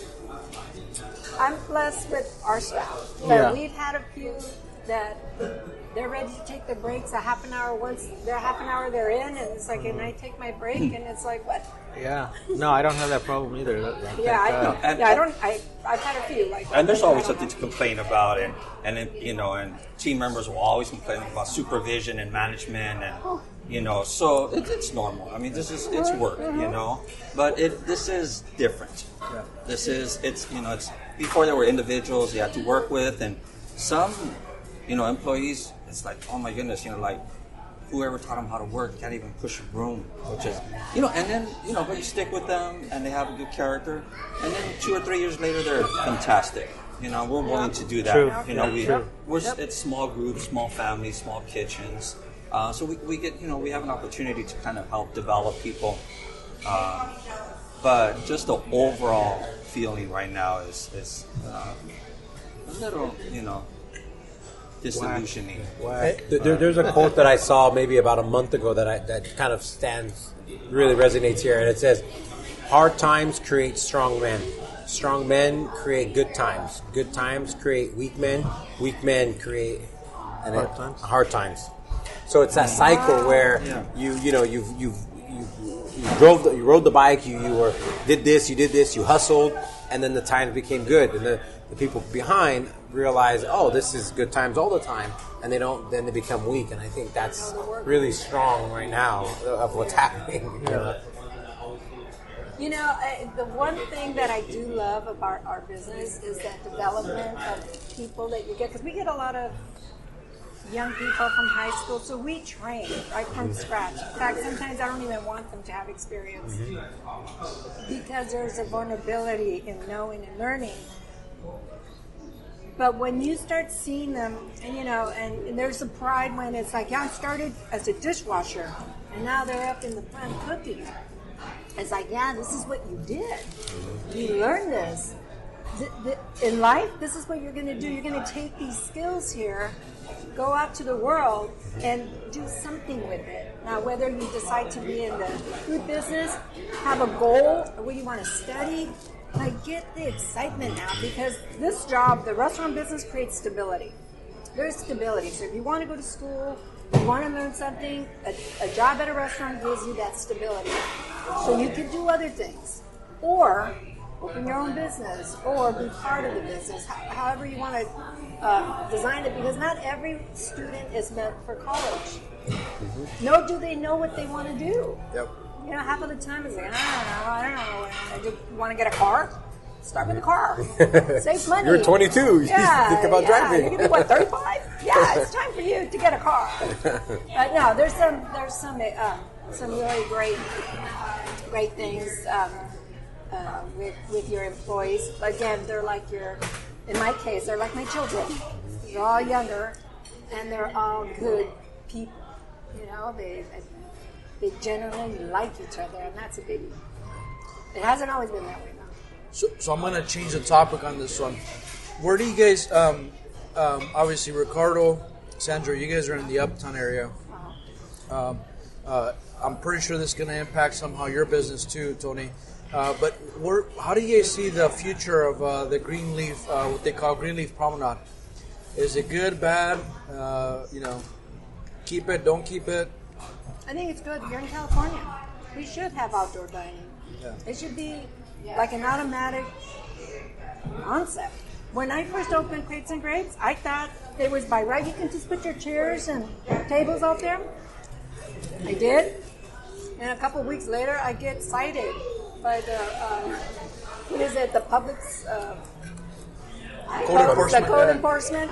I'm blessed with our staff, but Yeah. we've had a few that they're ready to take their breaks a half an hour once they're half an hour they're in, and it's like, and I take my break, and it's like, what? Yeah. No, I don't have that problem either. [laughs] That- that- Yeah, I, uh, And- yeah, I don't. I I've had a few like. and there's always something to complain about, and and then, you know, and team members will always complain about supervision and management, and you know, so it, it's normal. I mean, this is it's work, you know, but it this is different. yeah. This is it's you know it's before there were individuals you had to work with, and some you know employees. It's like oh my goodness, you know, like whoever taught them how to work can't even push a broom, which is, you know, and then, you know, but you stick with them and they have a good character, and then two or three years later, they're fantastic. You know, we're willing to do that. True. You know, we, True. we're, it's small groups, small families, small kitchens. Uh, so we, we get, you know, we have an opportunity to kind of help develop people. Uh, but just the overall feeling right now is, is uh, a little, you know, disillusioning. There- there- there's a quote that I saw maybe about a month ago that I, that kind of stands, really resonates here, and it says, hard times create strong men. Strong men create good times. Good times create weak men. Weak men create and Hard it- times. Hard times. So it's that cycle where you you know you've you've you, drove the, you rode the bike you you were did this you did this you hustled and then the times became good and the, the people behind realize oh this is good times all the time and they don't then they become weak and I think that's really strong right now of what's [laughs] happening. you know. You know, I, the one thing that I do love about our business is that development of people that you get, because we get a lot of young people from high school, so we train right from scratch. In fact, sometimes I don't even want them to have experience because there's a vulnerability in knowing and learning. But when you start seeing them, and you know, and, and there's a pride when it's like, yeah, I started as a dishwasher, and now they're up in the front cooking. It's like, yeah, this is what you did. You learned this. Th- th- In life, this is what you're going to do. You're going to take these skills here, go out to the world, and do something with it. Now, whether you decide to be in the food business, have a goal, or what you want to study, I get the excitement now because this job, the restaurant business, creates stability. There's stability. So if you want to go to school, you want to learn something, a, a job at a restaurant gives you that stability. So you can do other things. Or open your own business or be part of the business, however you want to uh, design it, because not every student is meant for college. Nor do they know what they want to do. Yep. You know, half of the time it's like, I don't know, I don't know. what I wanna do. You want to get a car? Start with a car. [laughs] Save money. You're 22. You Yeah, [laughs] think about yeah. driving. You're gonna be what 35? [laughs] Yeah, it's time for you to get a car. But no, there's some there's some um, some really great great things um, uh, with with your employees. Again, they're like your. In my case, they're like my children. They're all younger, and they're all good people. You know, they they generally like each other, and that's a biggie. It hasn't always been that way. though. So, so I'm gonna change the topic on this one. Where do you guys? Um, um, obviously, Ricardo, Sandra, you guys are in the Uptown area. Um, uh, I'm pretty sure this is gonna impact somehow your business too, Tony. Uh, but how do you see the future of uh, the Greenleaf, uh, what they call Greenleaf Promenade? Is it good, bad? Uh, you know, keep it, don't keep it. I think it's good. You're in California. We should have outdoor dining. Yeah. It should be like an automatic concept. When I first opened Crepes and Grapes, I thought it was by right. You can just put your chairs and tables out there. I did. And a couple weeks later, I get cited by the, um, what is it, the public's uh, Code enforcement. the code yeah. enforcement,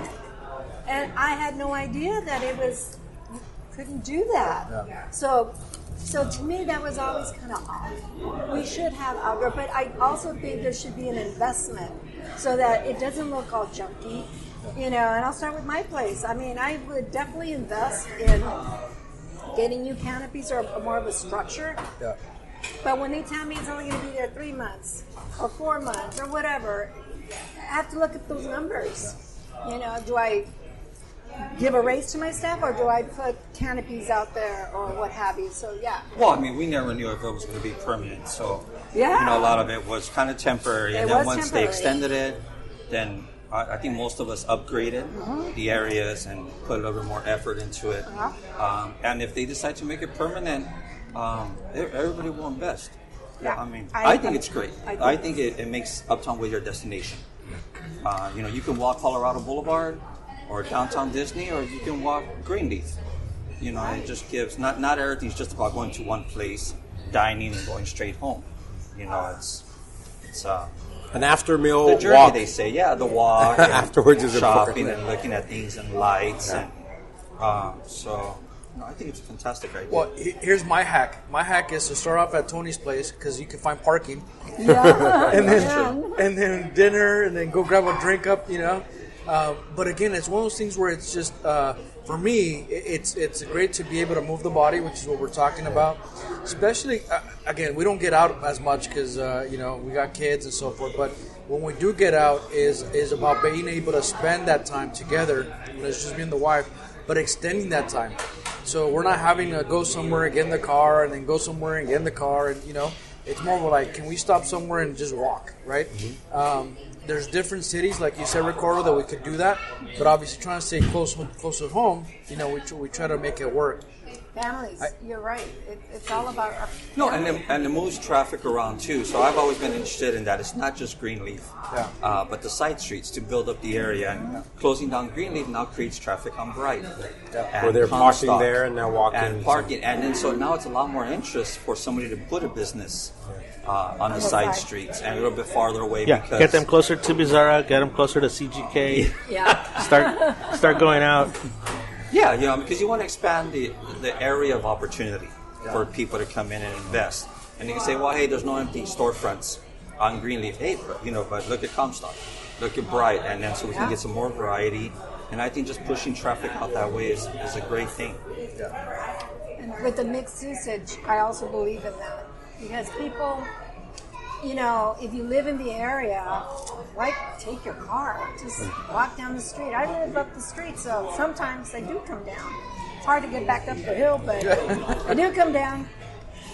and I had no idea that it was you couldn't do that. Yeah. So, so to me that was always kind of off. We should have outdoor, but I also think there should be an investment so that it doesn't look all junky. You know, and I'll start with my place. I mean, I would definitely invest in getting new canopies or more of a structure. Yeah. But when they tell me it's only going to be there three months or four months or whatever, I have to look at those numbers. You know, do I give a raise to my staff or do I put canopies out there or what have you? So yeah, Well, I mean, we never knew if it was going to be permanent. So, Yeah. you know, a lot of it was kind of temporary. It and then once temporary. they extended it, then I, I think most of us upgraded Uh-huh. the areas and put a little bit more effort into it. Uh-huh. Um, and if they decide to make it permanent, um, everybody will invest. Yeah. I mean, I- I, think it's great. I I think- think, it, it makes Uptown Whittier a destination. Uh, you know, you can walk Colorado Boulevard or downtown Disney, or you can walk Greenleaf. You know, it just gives not not everything's just about going to one place, dining, and going straight home. You know, it's it's uh, An after meal the journey. walk. They say, yeah, the walk [laughs] and Afterwards is shopping important. and looking at things and lights, and um, so no, I think it's a fantastic idea. Well, here's my hack. My hack is to start off at Tony's place because you can find parking. yeah, [laughs] and then yeah. and then dinner, and then go grab a drink up, you know. Uh, but again, it's one of those things where it's just uh, for me, it's it's great to be able to move the body, which is what we're talking about. Especially uh, again, we don't get out as much because uh, you know we got kids and so forth. But when we do get out, is is about being able to spend that time together. And it's just me and the wife, but extending that time. So we're not having to go somewhere and get in the car, and then go somewhere and get in the car, and you know It's more of like, can we stop somewhere and just walk, right? Um, there's different cities, like you said, Ricardo, that we could do that. But obviously, trying to stay close, close to home, you know, we, we try to make it work. Families, you're right. It, it's all about our No, and it, and it moves traffic around too. So I've always been interested in that. It's not just Greenleaf, Yeah. uh, but the side streets to build up the area. And closing down Greenleaf now creates traffic on Bright. And Where they're parking there and now walking. And parking, and then so now it's a lot more interest for somebody to put a business uh, on the side streets and a little bit farther away. Yeah, because get them closer to Bizarra, get them closer to CGK. [laughs] yeah. Start start going out. Yeah, you know, because you want to expand the, the area of opportunity for people to come in and invest. And you can say, well, hey, there's no empty storefronts on Greenleaf. Hey, but, you know, but look at Comstock, look at Bright, and then so we can get some more variety. And I think just pushing traffic out that way is, is a great thing. And with the mixed usage, I also believe in that because people, you know, if you live in the area, why take your car? Just walk down the street. I live up the street, so sometimes they do come down. It's hard to get back up the hill, but they do come down.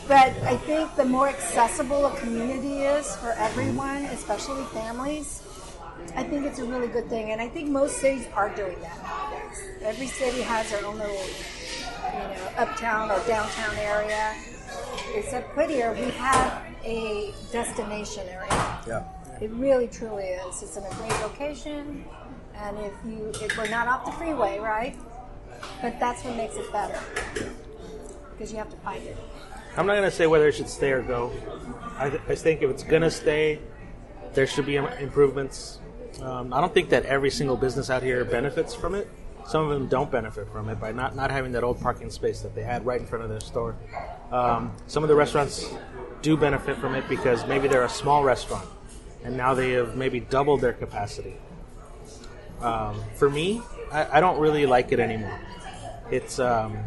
But I think the more accessible a community is for everyone, especially families, I think it's a really good thing. And I think most cities are doing that. Every city has their own little, you know, uptown or downtown area. Except Whittier, we have a destination area. Yeah. It really, truly is. It's in a great location, and if you, if we're not off the freeway, right? But that's what makes it better because you have to find it. I'm not going to say whether it should stay or go. I, th- I think if it's going to stay, there should be improvements. Um, I don't think that every single business out here benefits from it. Some of them don't benefit from it by not, not having that old parking space that they had right in front of their store. Um, some of the restaurants do benefit from it because maybe they're a small restaurant and now they have maybe doubled their capacity. Um, for me, I, I don't really like it anymore. It's um,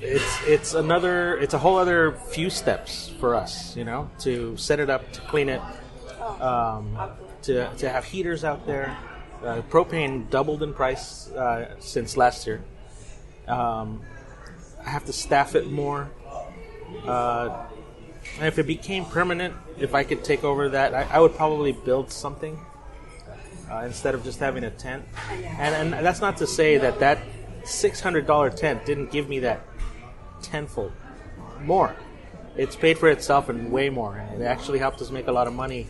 it's it's another it's a whole other few steps for us you know to set it up to clean it um, to, to have heaters out there uh, propane doubled in price uh, since last year um, i have to staff it more uh, and if it became permanent if i could take over that i, I would probably build something uh, instead of just having a tent and, and that's not to say that that $600 tent didn't give me that tenfold more. It's paid for itself and way more. And it actually helped us make a lot of money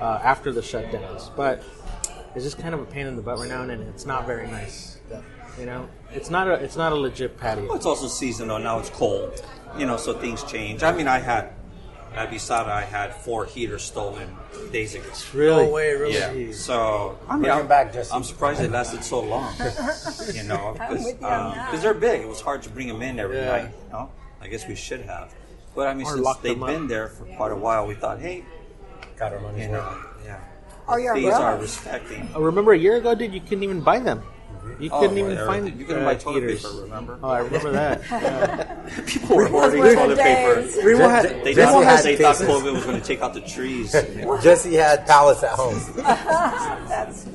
uh, after the shutdowns. But it's just kind of a pain in the butt right now, and it's not very nice. You know, it's not a it's not a legit patio. Well, it's also seasonal. Now it's cold, you know, so things change. I mean, I had at Bizarra, I had four heaters stolen days ago. Really? No way, really. Yeah. So I mean, Bring I'm, 'em back, Jesse. I'm surprised it lasted so long. [laughs] you know, I'm with you on that. because they're big. It was hard to bring them in every Yeah. night. You know, I guess we should have. But I mean, Or since they've them up. been there for quite a while, we thought, hey, Got our money's you worth. know, yeah, Or your these are brothers. respecting. Uh, remember a year ago, dude, you couldn't even buy them. You Oh, couldn't even everything. find You couldn't uh, buy toilet heaters. paper. Remember? Oh, I remember that. [laughs] People were hoarding were the paper. days. Remo had, They Jesse thought, had they thought. COVID was going to take out the trees. [laughs] Jesse had pallets at home. [laughs] That's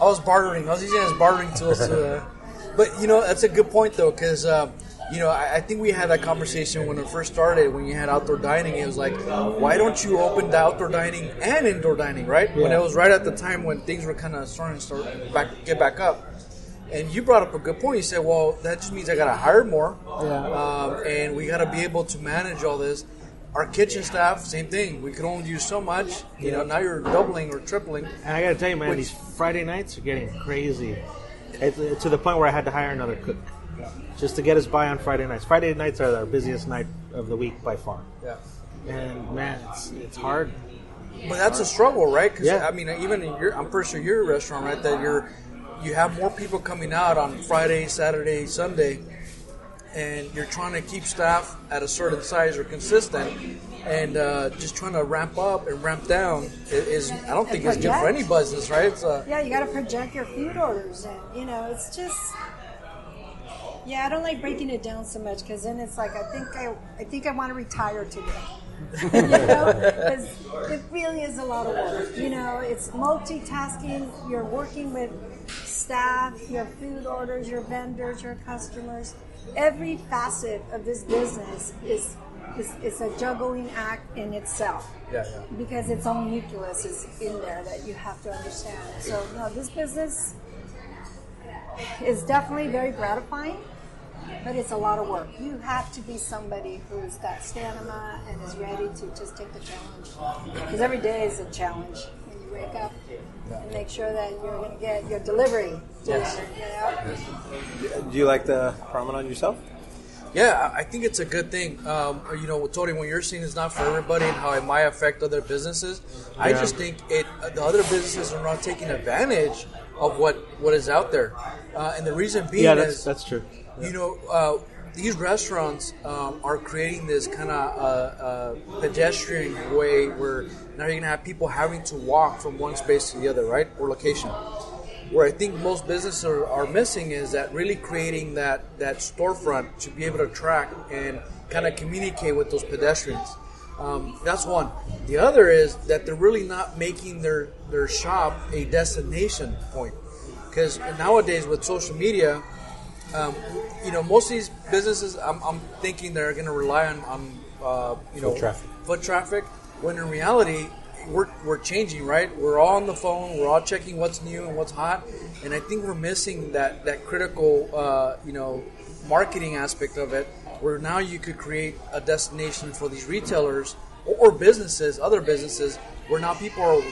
I was bartering. I was using it as bartering tools. To, uh, but you know, that's a good point though, because uh, you know, I, I think we had that conversation when it first started. When you had outdoor dining, it was like, why don't you open the outdoor dining and indoor dining, right? When it was right at the time when things were kind of starting to start back get back up. And you brought up a good point. You said, well, that just means I got to hire more, um, and we got to be able to manage all this. Our kitchen staff, same thing. We could only use so much. You know, now you're doubling or tripling. And I gotta tell you, man, Which- these Friday nights are getting crazy. It's, it's to the point where I had to hire another cook just to get us by on Friday nights. Friday nights are our busiest night of the week by far. Yeah. And man, it's it's hard. But that's a struggle, right? Because Yeah. I mean, even in your, I'm pretty sure your restaurant, right? That you're, you have more people coming out on Friday, Saturday, Sunday, and you're trying to keep staff at a certain size or consistent, and uh, just trying to ramp up and ramp down i- is, I don't think it's good for any business, right? It's uh, yeah. You got to project your food orders, and you know, it's just. Yeah, I don't like breaking it down so much because then it's like I think I I think I want to retire today. [laughs] you know, it really is a lot of work. You know, it's multitasking. You're working with staff, your food orders, your vendors, your customers. Every facet of this business is is, is a juggling act in itself Yeah, yeah. because its own nucleus is in there that you have to understand. So no, this business is definitely very gratifying, but it's a lot of work. You have to be somebody who's got stamina and is ready to just take the challenge because every day is a challenge. When wake up and make sure that you're going to get your delivery. Yes. You know? Do you like the promenade yourself? Yeah, I I think it's a good thing. Um, you know, Tony, what you're seeing is not for everybody and how it might affect other businesses, I just think it the other businesses are not taking advantage of what what is out there, uh, and the reason being Yeah, is that's that's true. you know, uh, these restaurants um, are creating this kind of uh, uh, pedestrian way where now you're gonna have people having to walk from one space to the other, right, or location. Where I think most businesses are, are missing is that really creating that that storefront to be able to track and kind of communicate with those pedestrians. Um, that's one. The other is that they're really not making their their shop a destination point because nowadays with social media um, you know, most of these businesses, I'm, I'm thinking they're going to rely on, on uh, you know, Foot traffic. foot traffic. When in reality, we're, we're changing, right? We're all on the phone. We're all checking what's new and what's hot, and I think we're missing that that critical, uh, you know, marketing aspect of it, where now you could create a destination for these retailers or, or businesses, other businesses, where now people are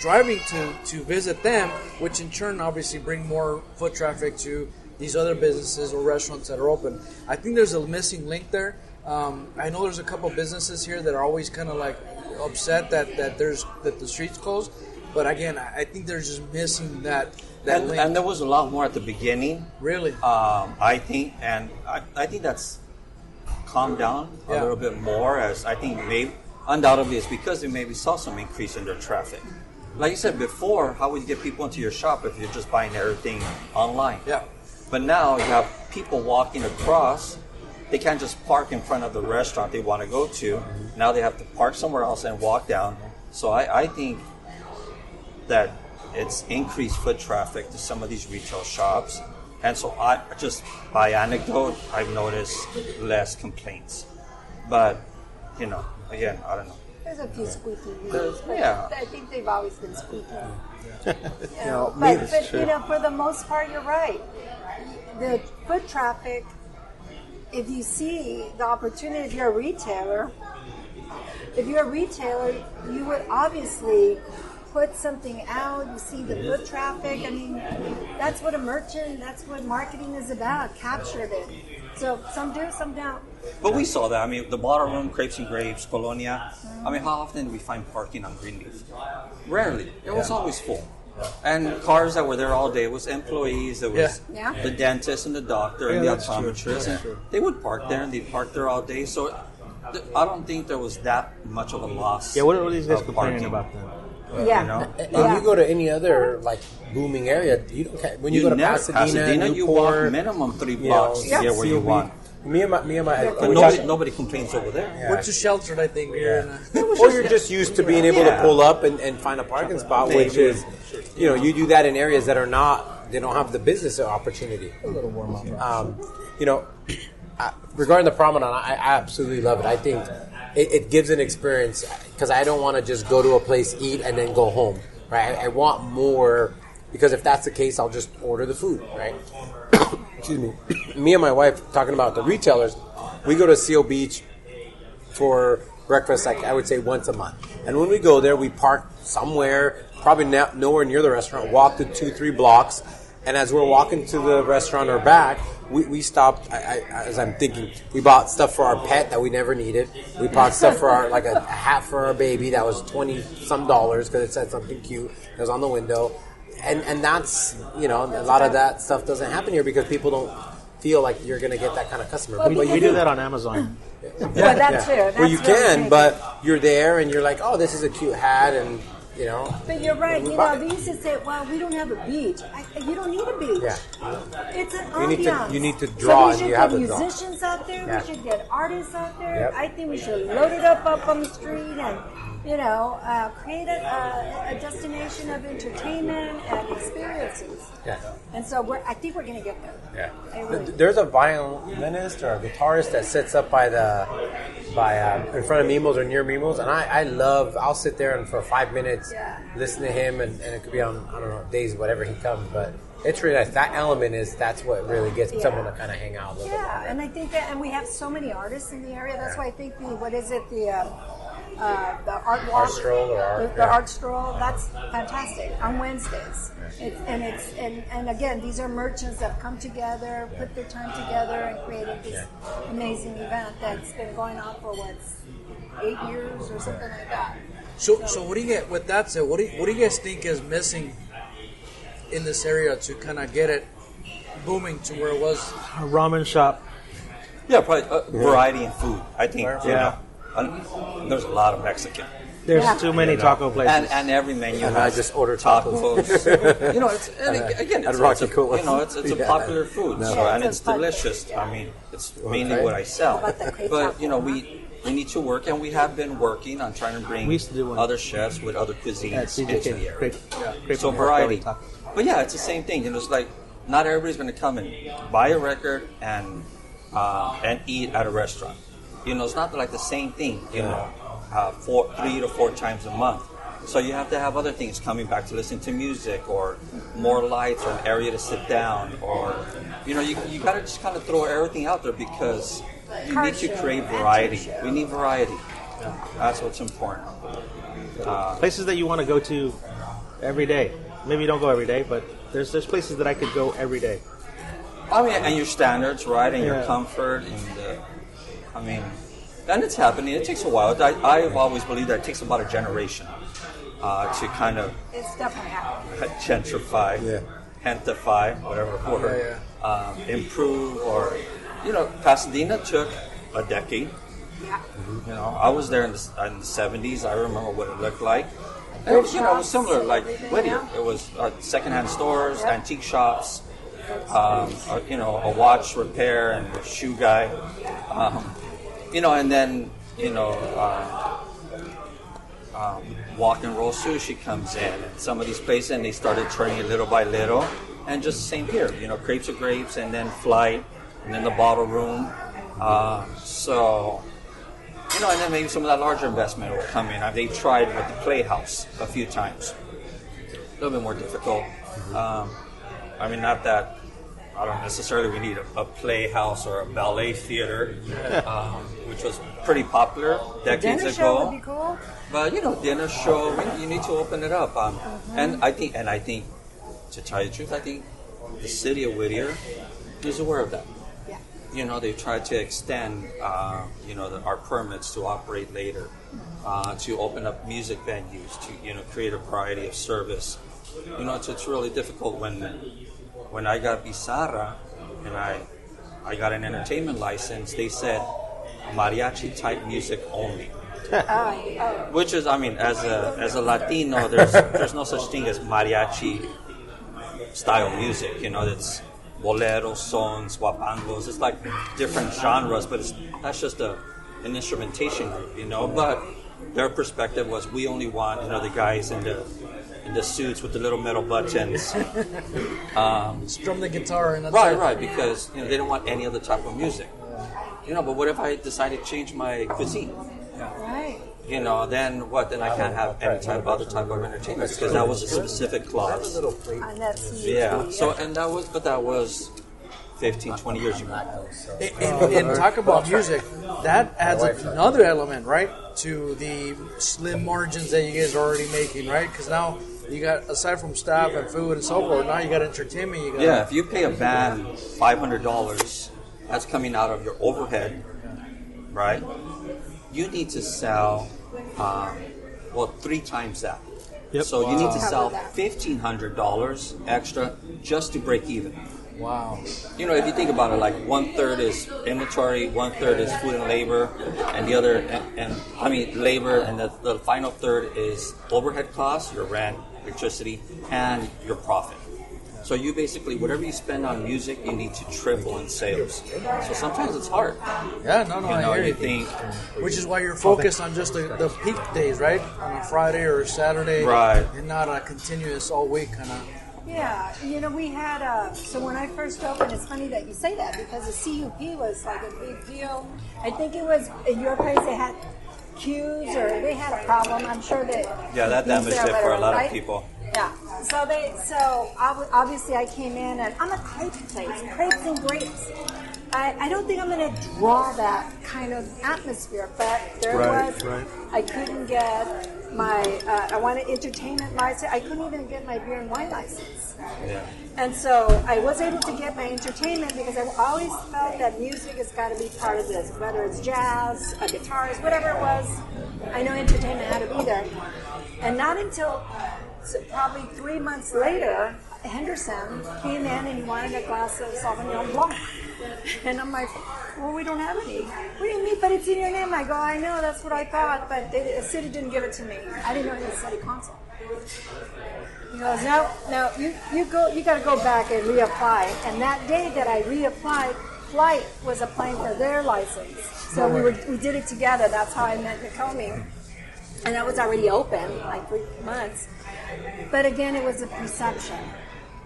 driving to to visit them, which in turn obviously bring more foot traffic to these other businesses or restaurants that are open. I think there's a missing link there. Um, I know there's a couple businesses here that are always kind of like upset that, that there's that the streets closed, but again, I think they're just missing that that And, link. and there was a lot more at the beginning. really, Um, I think, and I, I think that's calmed down a Yeah. little bit more. As I think maybe undoubtedly it's because they maybe saw some increase in their traffic. Like you said before, how would you get people into your shop if you're just buying everything online? Yeah. But now you have people walking across. They can't just park in front of the restaurant they want to go to. Now they have to park somewhere else and walk down. So I, I think that it's increased foot traffic to some of these retail shops. And so I just by anecdote, I've noticed less complaints. But, you know, again, I don't know. There's a few squeaky wheels, but Yeah. I think they've always been squeaky. You [laughs] You know, know, but, but you know, for the most part, you're right. The foot traffic. If you see the opportunity, if you're a retailer, if you're a retailer, you would obviously put something out. You see the foot traffic. I mean, that's what a merchant. That's what marketing is about. Captured it. So some do, some don't. But we saw that. I mean, the bottle room, crepes and grapes, Colonia. I mean, how often do we find parking on Greenleaf? Rarely. It was always full. And cars that were there all day. It was employees. There was Yeah. Yeah. the dentist and the doctor Yeah, and the that's optometrist. And. They would park there and they'd park there all day. So th- I don't think there was that much of a loss. Yeah, what are these guys complaining parking. about then? Yeah. You know? And Yeah. you go to any other like booming area, you don't ca- when you, You go to never- Pasadena, Pasadena, you walk minimum three you blocks know, to get where you COB. Want. Me and my me and my Yeah, But nobody, talk- nobody complains over there. Yeah. we're too sheltered, I think. Here. Yeah. in, [laughs] or you're just used to being able Yeah. to pull up and, and find a parking spot, which is, you know, you do that in areas that are not, they don't have the business opportunity. A little warm up. Um, you know, I, regarding the promenade, I, I absolutely love it. I think it, it gives an experience because I don't want to just go to a place, eat, and then go home. Right? I, I want more because if that's the case, I'll just order the food. Right? Excuse me. [coughs] Me and my wife talking about the retailers. We go to Seal Beach for breakfast, like I would say once a month. And when we go there, we park somewhere, probably nowhere near the restaurant, walk the two, three blocks. And as we're walking to the restaurant or back, we, we stopped. I, I, as I'm thinking, we bought stuff for our pet that we never needed. We bought stuff for our like a, a hat for our baby that was twenty some dollars because it said something cute. It was on the window, and and that's you know a lot of that stuff doesn't happen here because people don't feel like you're gonna get that kind of customer. Well, But you do that on Amazon. Well, that's fair. well, you can, tricky. but you're there and you're like, oh, this is a cute hat, and you know. But you're right. You know, it. they used to say, "Well, we don't have a beach." I, you don't need a beach. Yeah. It's an You need to- ambiance. you need to draw So we and should you have get to draw. musicians out there. Yeah. We should get artists out there. Yep. I think we should load it up up on the street and you know, uh, create a, a, destination of entertainment and experiences. Yeah. And so we're, I think we're going to get there. Yeah. Really There's a violinist or a guitarist that sits up by the by uh, in front of Mimos or near Mimos, and I, I love. I'll sit there and for five minutes Yeah. listen to him, and, and it could be on I don't know days whatever he comes, but it's really nice. That element is that's what really gets Yeah. someone to kind of hang out a little Yeah, bit. and I think that, and we have so many artists in the area. That's why I think the what is it the um, uh, the art walk, Art stroll or art- the, the yeah. art stroll. That's fantastic on Wednesdays. It's, and it's and, and again, these are merchants that come together, put their time together, and created this amazing event that's been going on for what eight years or something like that. So, so what do you get with that said? What do you, what do you guys think is missing in this area to kind of get it booming to where it was? A ramen shop. Yeah, probably uh, variety in food. I think you Yeah. Know, uh, there's a lot of Mexican, There's Yeah. too many You know. taco places. and and every menu. And I just order tacos. [laughs] you know, it's [laughs] and At- again, at it's, Rocky it's a, you know, it's, it's a Yeah. popular food, No. so, Yeah, and it's it's delicious. yeah. I mean, it's mainly Okay. what I sell. How about the crepe But you know, we we need to work, and we have been working on trying to bring We used to do other chefs with other cuisines At into the CJK. area. Crepe, crepe so variety. But yeah, it's the same thing. You know, it's like not everybody's going to come and buy a record and uh, and eat at a restaurant. You know, it's not like the same thing. You know, uh, four, three to four times a month. So you have to have other things coming back to listen to music or more lights or an area to sit down or you know you, you got to just kind of throw everything out there because you need to create variety. We need variety. That's what's important. places that you want to go to every day. Maybe you don't go every day, but there's there's places that I could go every day. I mean, and your standards, right, and your comfort, and uh, I mean, and it's happening. It takes a while. I, I've always believed that it takes about a generation uh, to kind of It's definitely happening. [laughs] gentrify, Yeah. gentrify, whatever word, Um, improve, or you know, Pasadena took a decade. Yeah. You know, I was there in the, in the 70s. I remember what it looked like. And, it was, you know, it was similar, like Whittier. It was uh, secondhand stores, Yeah. antique shops, um, uh, you know, a watch repair and a shoe guy. Um, you know, and then, you know, uh, um, walk and roll sushi comes in, and some of these places, and they started turning it little by little. And just the same here, you know, crepes of grapes, and then flight, and then the bottle room. Uh, so, you know, and then maybe some of that larger investment will come in. They tried with the Playhouse a few times. A little bit more difficult. Um, I mean, not that I don't necessarily we need a, a playhouse or a ballet theater, [laughs] um, which was pretty popular decades Dinner ago. show would be cool. But you know, dinner show, we- you need to open it up. Um, And I think, and I think, to tell you the truth, I think the city of Whittier is aware of that. Yeah. You know, they tried to extend, uh, you know, the, our permits to operate later, uh, to open up music venues, to you know, create a variety of service. You know, it's, it's really difficult when when I got Bizarra and I I got an entertainment license. They said mariachi type music only. [laughs] Oh, oh, Which is, I mean, as a as a Latino, there's [laughs] there's no such thing as mariachi style music. You know, it's boleros, songs, huapangos. It's like different genres, but it's that's just a an instrumentation group. You know, but their perspective was we only want you know the guys in the in the suits with the little metal buttons. [laughs] Um, Strum the guitar and that's Right, it. right, because you know they don't want any other type of music. You know, but what if I decide to change my cuisine? right. You know, then what? Then I can't have any type of other type of entertainment because that was a specific clause. And that's Yeah. So and that was, but that was 15, 20 years ago. And, and, and talk about music. That adds another element, right, to the slim margins that you guys are already making, right? Because now you got aside from staff and food and so forth, now you got entertainment. You got Yeah. If you pay a band five hundred dollars, that's coming out of your overhead, right? You need to sell, um, well, three times that. Yep. So you need to sell fifteen hundred dollars extra just to break even. wow. You know, if you think about it, like one third is inventory, one third is food and labor, and the other, and, and I mean labor, and the, the final third is overhead costs, your rent, electricity, and your profit. So you basically, whatever you spend on music, you need to triple in sales. So sometimes it's hard. Yeah, no, no, You I know, hear you you. think, Which is why you're focused on just the, the peak days, right? On a Friday or a Saturday, Right. And not a continuous all week kind of. Yeah, you know, we had, a. so when I first opened, it's funny that you say that because the CUP was like a big deal. I think it was, in your place, they had queues or they had a problem. I'm sure that. yeah, that these damaged it for a lot right? of people. Yeah. So they, so obviously I came in and I'm a crepe place, crepes and grapes. I, I don't think I'm going to draw that kind of atmosphere, but there Right, was. right. I couldn't get my. Uh, I wanted entertainment license. I couldn't even get my beer and wine license. Yeah. And so I was able to get my entertainment because I always felt that music has got to be part of this, whether it's jazz, a guitarist, whatever it was. I know entertainment had to be there. And not until so probably three months later, Henderson came in and he wanted a glass of Sauvignon Blanc. And I'm like, well, we don't have any. What do you mean? But it's in your name. I go, I know, that's what I thought, but the city didn't give it to me. I didn't know it was city council. He goes, no, no, you, you go, you got to go back and reapply. And that day that I reapplied, Flight was applying for their license. So we were, we did it together. That's how I met Nakomi. And that was already open, like three months. But again, it was a perception.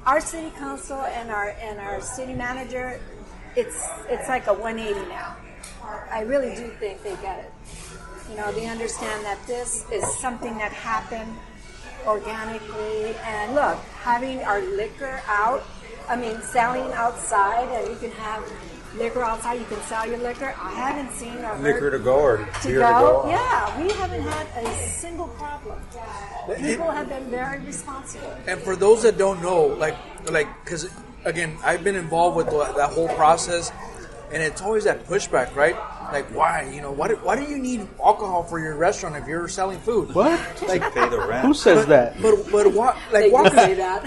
Our city council and our and our city manager, it's it's like a 180 now. I really do think they get it. You know, they understand that this is something that happened organically. And look, having our liquor out, I mean, selling outside, and you can have liquor outside, you can sell your liquor. I haven't seen or Liquor to go or to beer go. to go? Yeah, we haven't had a single problem. People have been very responsible. And for those that don't know, like, like, because again, I've been involved with the, that whole process, and it's always that pushback, right? Like, why? You know, why do, why do you need alcohol for your restaurant if you're selling food? What? Like, Pay the rent. Who says that? but but what? Like, They walk do us- say that.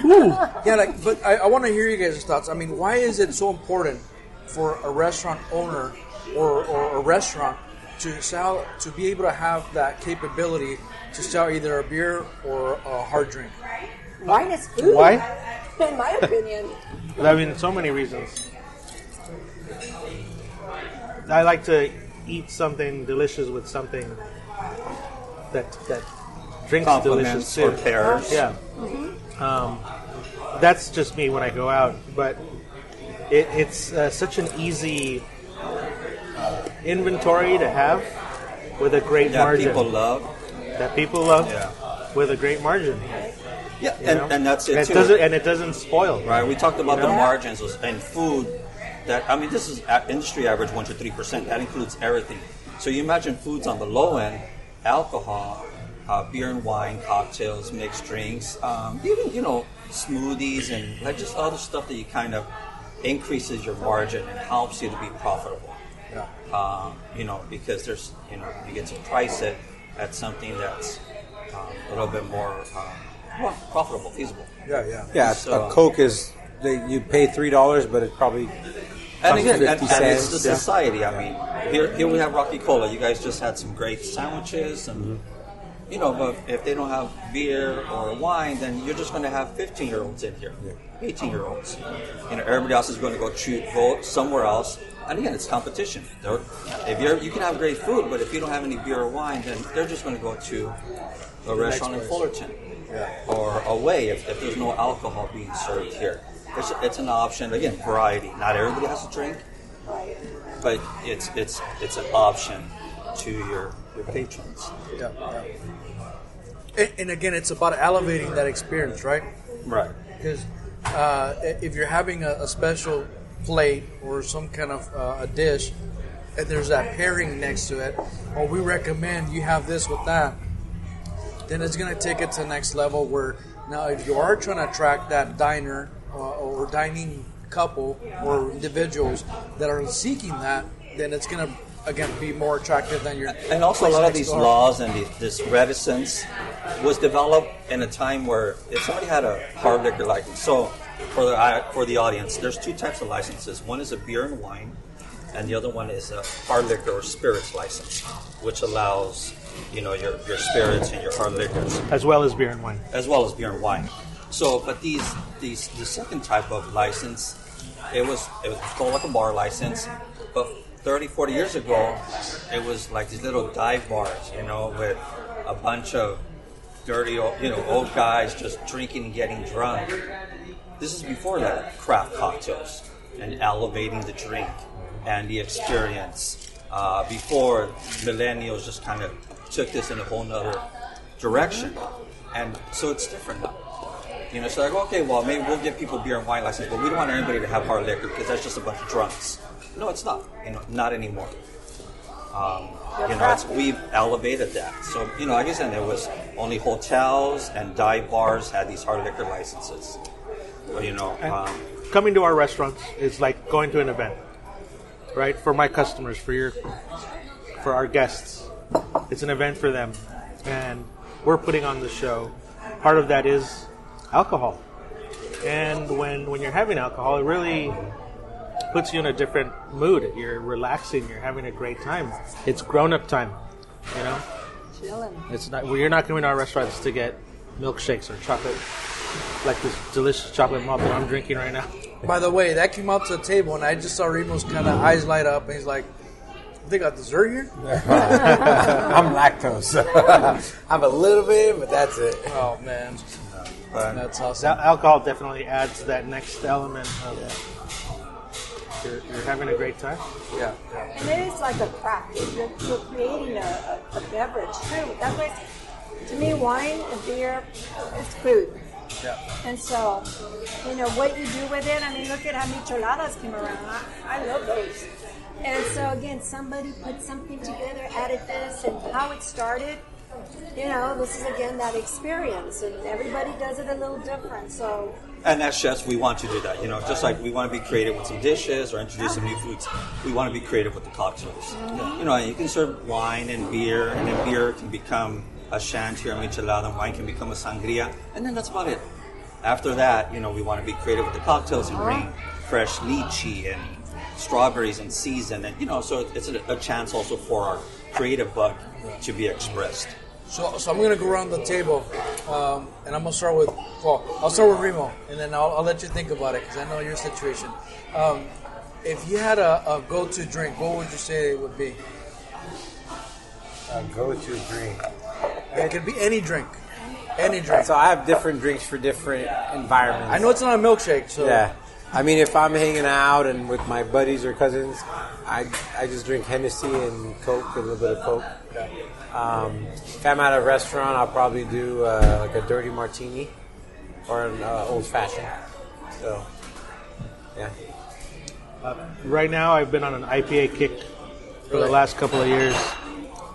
Yeah, like, but I, I want to hear you guys' thoughts. I mean, why is it so important for a restaurant owner or, or a restaurant to sell to be able to have that capability to sell either a beer or a hard drink? Wine is food. Why? [laughs] In my opinion. I mean, so many reasons. I like to eat something delicious with something that that drinks delicious Compliments or too. pairs. Yeah. Um, that's just me when I go out, but it, it's uh, such an easy uh, inventory to have with a great margin. That margin people love. that people love Yeah. with a great margin. Yeah, and, and that's it And too. doesn't and it doesn't spoil. Right, we talked about You the margins and food. That I mean, this is industry average one to three percent. That includes everything. So you imagine foods on the low end, alcohol, uh, beer and wine, cocktails, mixed drinks, um, even you know smoothies and like just other stuff that you kind of increases your margin and helps you to be profitable. Uh, you know, because there's you know you get to price it at something that's um, a little bit more um, profitable, feasible. Yeah, yeah. Yeah, So- a Coke is they, you pay three dollars, but it's probably And again, and, and it's the cents, yeah. society. I mean, here, here we have Rocky Cola. You guys just had some great sandwiches, and you know, but if they don't have beer or wine, then you're just going to have 15 year olds in here, 18 year olds. You know, everybody else is going to go choose, go somewhere else. And again, it's competition. They're, if you're, you can have great food, but if you don't have any beer or wine, then they're just going to go to a restaurant in. Fullerton or away if, if there's no alcohol being served here. It's, it's an option. Again, variety. Not everybody has to drink, but it's it's it's an option to your your patrons. Yeah, yeah. And, and again, it's about elevating that experience, right? Right. Because uh, if you're having a, a special plate or some kind of uh, a dish, and there's that pairing next to it, or we recommend you have this with that, then it's going to take it to the next level. Where now, if you are trying to attract that diner uh, or dining couple or individuals that are seeking that, then it's going to again be more attractive than your. And also, a lot of these door. laws and the, this reticence was developed in a time where if somebody had a hard liquor license, so for the uh, for the audience, there's two types of licenses. One is a beer and wine, and the other one is a hard liquor or spirits license, which allows you know your, your spirits and your hard liquors as well as beer and wine. as well as beer and wine. So, but these these the second type of license, it was it was called like a bar license, but 30, 40 years ago, it was like these little dive bars, you know, with a bunch of dirty, old, you know, old guys just drinking and getting drunk. This is before that craft cocktails and elevating the drink and the experience. Uh, before millennials just kind of took this in a whole nother direction, and so it's different now. You know, so like, okay, well, maybe we'll give people beer and wine licenses, but we don't want anybody to have hard liquor because that's just a bunch of drunks. No, it's not. You know, not anymore. Um, you know, it's, we've elevated that. So, you know, like I said, there was only hotels and dive bars had these hard liquor licenses. But, you know, um, Coming to our restaurants is like going to an event, right? For my customers, for your, for our guests, it's an event for them, and we're putting on the show. Part of that is alcohol, and when when you're having alcohol, it really puts you in a different mood. You're relaxing. You're having a great time. It's grown up time, you know. Chilling. It's not. Well, you're not coming to our restaurants to get milkshakes or chocolate, like this delicious chocolate malt that I'm drinking right now. [laughs] By the way, that came out to the table, and I just saw Remo's kind of eyes light up, and he's like, "They got dessert here." [laughs] I'm lactose. [laughs] I have a little bit, but that's it. Oh man, but that's Al- awesome. alcohol definitely adds that next element of you're, you're having a great time. Yeah. And it is like a craft. You're, you're creating a, a, a beverage too. That's why, to me, wine and beer is food. Yeah. And so, you know, what you do with it, I mean, look at how micheladas came around. I, I love those. And so, again, somebody put something together, added this, and how it started. You know, this is again that experience, and everybody does it a little different. So, And as chefs, we want to do that. You know, just like we want to be creative with some dishes or introduce some new foods, we want to be creative with the cocktails. You know, you can serve wine and beer, and then beer can become a shandy or michelada, and wine can become a sangria, and then that's about it. After that, you know, we want to be creative with the cocktails and bring fresh lychee and strawberries in season, and you know, so it's a, a chance also for our creative bug to be expressed. So, so I'm gonna go around the table, um, and I'm gonna start with. Well, I'll start with Remo, and then I'll, I'll let you think about it because I know your situation. Um, if you had a, a go-to drink, what would you say it would be? A go-to drink. It could be any drink, any drink. So I have different drinks for different environments. I know it's not a milkshake, so Yeah. I mean, if I'm hanging out and with my buddies or cousins, I, I just drink Hennessy and Coke, a little bit of Coke. Um, if I'm at a restaurant, I'll probably do uh, like a dirty martini or an uh, old fashioned. So, yeah. Right now, I've been on an IPA kick for the last couple of years.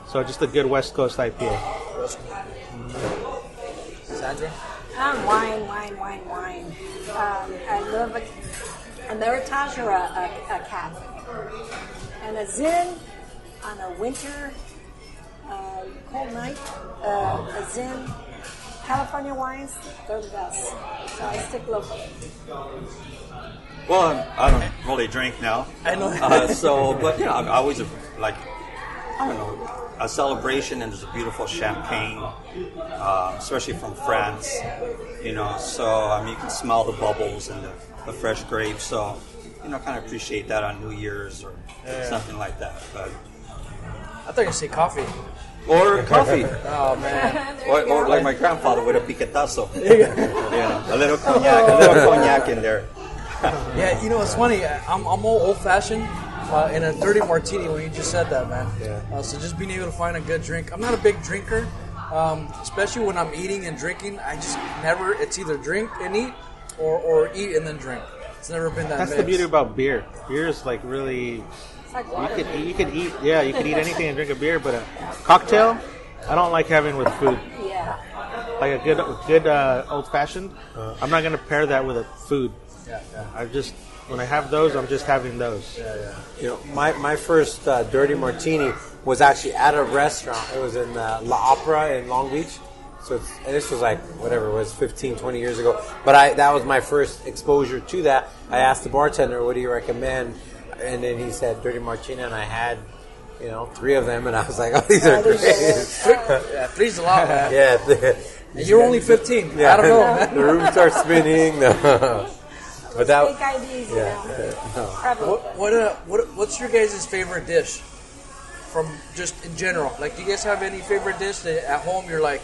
So just a good West Coast IPA. Sandra. Um, wine, wine, wine, wine. Um, I love a, a Meritage or a, a, a cab. And a Zin on a winter uh, cold night. Uh, a Zin. California wines, they're the best. So I stick local. Well, I'm- I don't really drink now. I know. Uh, so, but yeah, know, I always have, like, I don't know, a celebration and there's a beautiful champagne, uh, especially from France. You know, so I mean, you can smell the bubbles and the, the fresh grapes. So, you know, kind of appreciate that on New Year's or something like that. But I thought you say coffee. or [laughs] coffee. Oh man. [laughs] Or, or like my grandfather with a piquetazo. [laughs] you know, a little cognac, a little cognac in there. Yeah, you know it's funny. I'm I'm all old fashioned. Uh, in a dirty martini when you just said that, man. Yeah. Uh, so just being able to find a good drink. I'm not a big drinker, um, especially when I'm eating and drinking. I just never. It's either drink and eat, or, or eat and then drink. It's never been that. That's the mix. beauty about beer. Beer is like really. It's like You water. could you could eat yeah you could eat anything and drink a beer, but a cocktail I don't like having with food. Yeah. Like a good good uh, old fashioned, I'm not gonna pair that with a food. Yeah, yeah. I just when I have those, I'm just having those. Yeah, yeah. You know, my, my first uh, dirty martini was actually at a restaurant. It was in uh, La Opera in Long Beach. So it's, and this was like whatever it was 15, 20 years ago. But I that was my first exposure to that. I asked the bartender, "What do you recommend?" And then he said dirty martini, and I had you know three of them, and I was like, [laughs] "Oh, these are Oh, great." are- Yeah, three's a lot, man. [laughs] yeah, And you're only 15. Yeah, I don't know, [laughs] the room starts spinning. No. But that, Fake IDs, you yeah, know. no. What what, uh, what what's your guys' favorite dish from just in general? Like, do you guys have any favorite dish that at home you're like,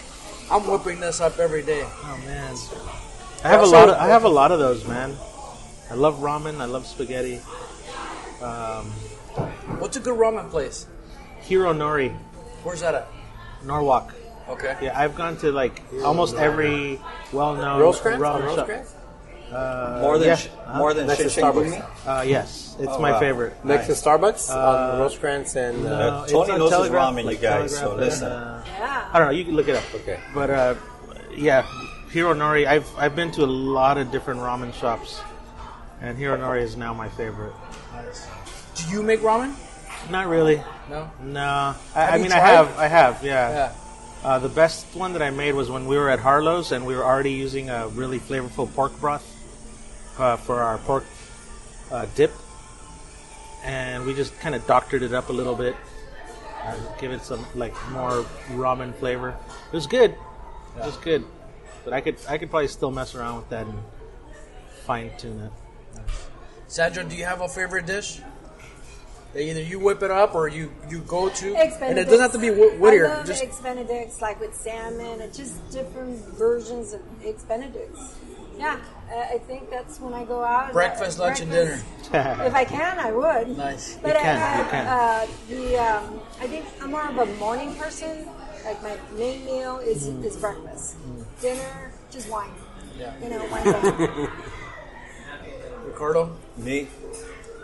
I'm whipping this up every day? Oh man, I have a lot. Of, I have a lot of those, man. I love ramen. I love spaghetti. Um, What's a good ramen place? Hironori, Where's that at? Norwalk. Okay. Yeah, I've gone to like almost every well-known Rosecrans? ramen On shop. Rosecrans? Uh, More than yeah. sh- more than Next to Starbucks. Gumi? Uh, yes, it's Oh, my wow. favorite. Next to Starbucks on Rosecrans and uh, No, it's Tony on knows his Telegraph, ramen, you like guys, so Telegraph listen. uh, Yeah. I don't know. You can look it up. Okay. But uh, yeah, Hironori. I've I've been to a lot of different ramen shops, and Hironori is now my favorite. Do you make ramen? Not really. No. No. I, I mean, I have. I have. Yeah. Yeah. Uh, the best one that I made was when we were at Harlow's and we were already using a really flavorful pork broth uh, for our pork uh, dip, and we just kind of doctored it up a little bit, uh, give it some like more ramen flavor. It was good. It was good, but I could I could probably still mess around with that and fine tune it. Sandra, do you have a favorite dish? That either you whip it up or you, you go to? Eggs and it doesn't have to be Wh- I Whittier. love Just eggs Benedicts, like with salmon, and just different versions of eggs Benedicts. Yeah, uh, I think that's when I go out. breakfast, uh, lunch, and dinner. If I can, I would. Nice. But You can, uh, you can. Uh, the um, I think I'm more of a morning person. Like my main meal is Mm. is breakfast. Dinner, just wine. Yeah. You know, wine. [laughs] Ricardo? Me?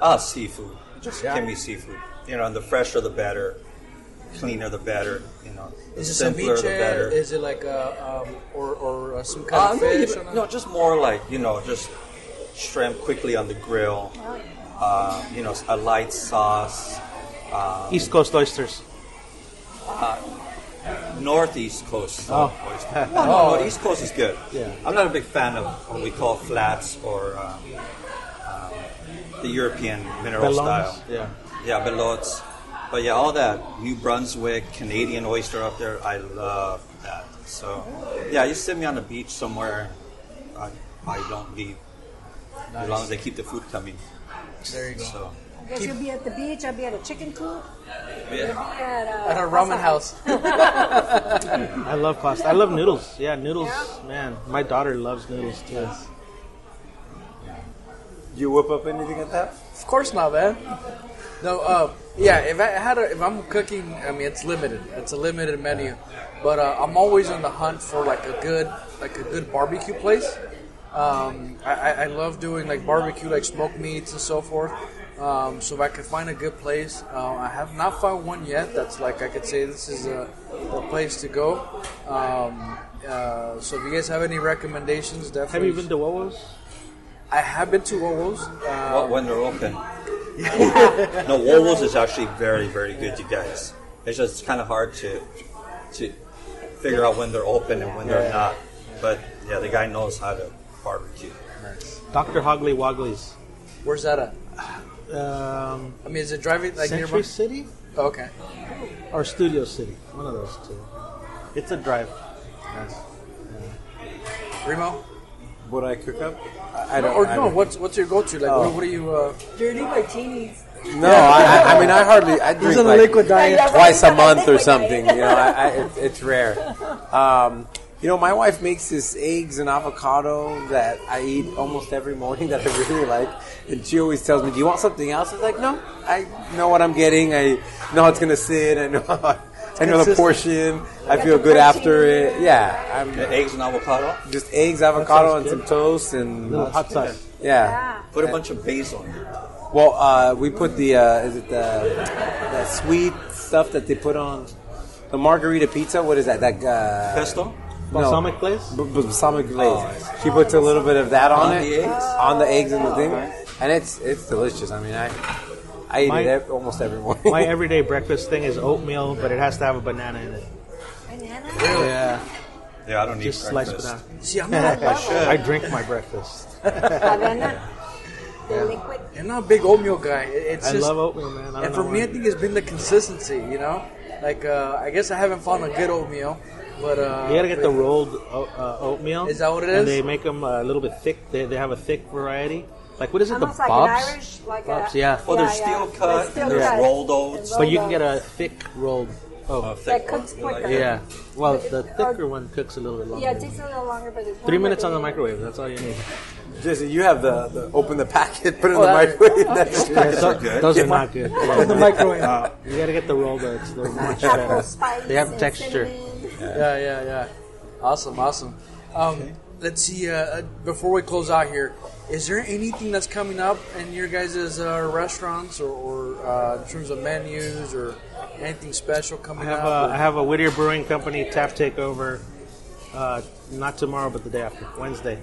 Ah, seafood. Just Yeah. give me seafood. You know, and the fresher the better, cleaner the better. You know, the Is it simpler the better. Is it like a, um, or, or uh, some Uh, kind of fish? even- or no, just more like you know, just shrimp quickly on the grill. Uh, you know, a light sauce. Uh, East Coast oysters. Northeast Coast. Oh. oyster. [laughs] no, no, no, East Coast is good. Yeah. I'm not a big fan of what we call flats or um, um, the European mineral Belons? style. Yeah. Yeah, Belons. But yeah, all that New Brunswick, Canadian oyster up there, I love that. So yeah, you sit me on the beach somewhere, I, I don't leave as long as they keep the food coming. There you go. So I guess you'll be at the beach. I'll be at a chicken coop. You'll yeah. be at a, At a ramen house. [laughs] I love pasta. I love noodles. Yeah, noodles. Yeah. Man, my daughter loves noodles too. You whip up anything at that? Of course not, man. No, uh, yeah. If I had, a, if I'm cooking, I mean, it's limited. It's a limited menu, but uh, I'm always on the hunt for like a good, like a good barbecue place. Um, I, I I love doing like barbecue, like smoked meats and so forth. Um, so if I could find a good place, uh, I have not found one yet. That's like I could say this is a, the place to go. Um, uh, so if you guys have any recommendations, definitely. Have definitely. you been to Wowo's? I have been to Wowo's. Uh, Well, when they're open. [laughs] no, Woolworths is actually very, very good, you guys. It's just kind of hard to to figure out when they're open and when they're not. But yeah, the guy knows how to barbecue. Dr. Hogly Wogly's. Where's that at? Um, I mean, is it driving like Century nearby? City Okay. or Studio City? One of those two. It's a drive. Nice. Remo? Would I cook up? I, I don't. or I no, don't- what's what's your go-to? Like, Oh. what, what are you? Uh, dirty martinis. No, I, I, I mean I hardly. I drink on a like liquid diet. Twice a month or something. You know, I, I, it, it's rare. Um, you know, my wife makes this eggs and avocado that I eat almost every morning [laughs] that I really like, and she always tells me, "Do you want something else?" I was like, "No, I know what I'm getting. I know how it's gonna sit. I know." I know the consistent. portion. I feel good after it. Yeah, I'm The eggs and avocado. just eggs, avocado, and good. some toast, and Little hot sauce. yeah. Yeah. Put a bunch of basil. in it. Well, uh, we put the uh, is it the that sweet stuff that they put on the margarita pizza? What is that? That uh, Pesto. Balsamic glaze? b- balsamic glaze. She puts a little bit of that on, On it, the eggs? on the eggs and the thing, okay. and it's it's delicious. I mean, I I eat My- it ev- almost every morning. My everyday breakfast thing is oatmeal, but it has to have a banana in it. Banana. Yeah, Yeah, I don't need just sliced breakfast. banana. see, I'm not, [laughs] I drink my breakfast. Avena. [laughs] The liquid. I'm not a big oatmeal guy. It's I just, love oatmeal, man. I don't and for know me, I think it's been the consistency. You know, Like uh, I guess I haven't found a good oatmeal, but uh, You gotta get the rolled o- uh, oatmeal. Is that what it is? And they make them a little bit thick. They, they have a thick variety. Like what is it? Almost the like Bob's. an Irish, like Bob's, a, yeah. Well, there's Yeah, steel yeah. cut, There's steel and there's cut rolled oats. But you can get a thick rolled. Oh, Uh, that thick cooks quicker. yeah. Well, the thicker one cooks a little bit longer. Yeah, it takes a little longer, but it's Three minutes on the microwave. That's all you need. Jesse, you have the, the open the packet, put it in Oh, the that- microwave. That's Packets are good. Those are not good. [laughs] in the microwave. Uh, you gotta get the rolled oats. They're [laughs] much better. spice They have texture. cinnamon. Yeah, yeah, yeah. Awesome, awesome. Um, Let's see. Uh, uh, before we close out here, is there anything that's coming up in your guys' uh, restaurants, or, or uh, in terms of menus, or anything special I coming have up? a, I have a Whittier Brewing Company tap takeover. Uh, not tomorrow, but the day after, Wednesday.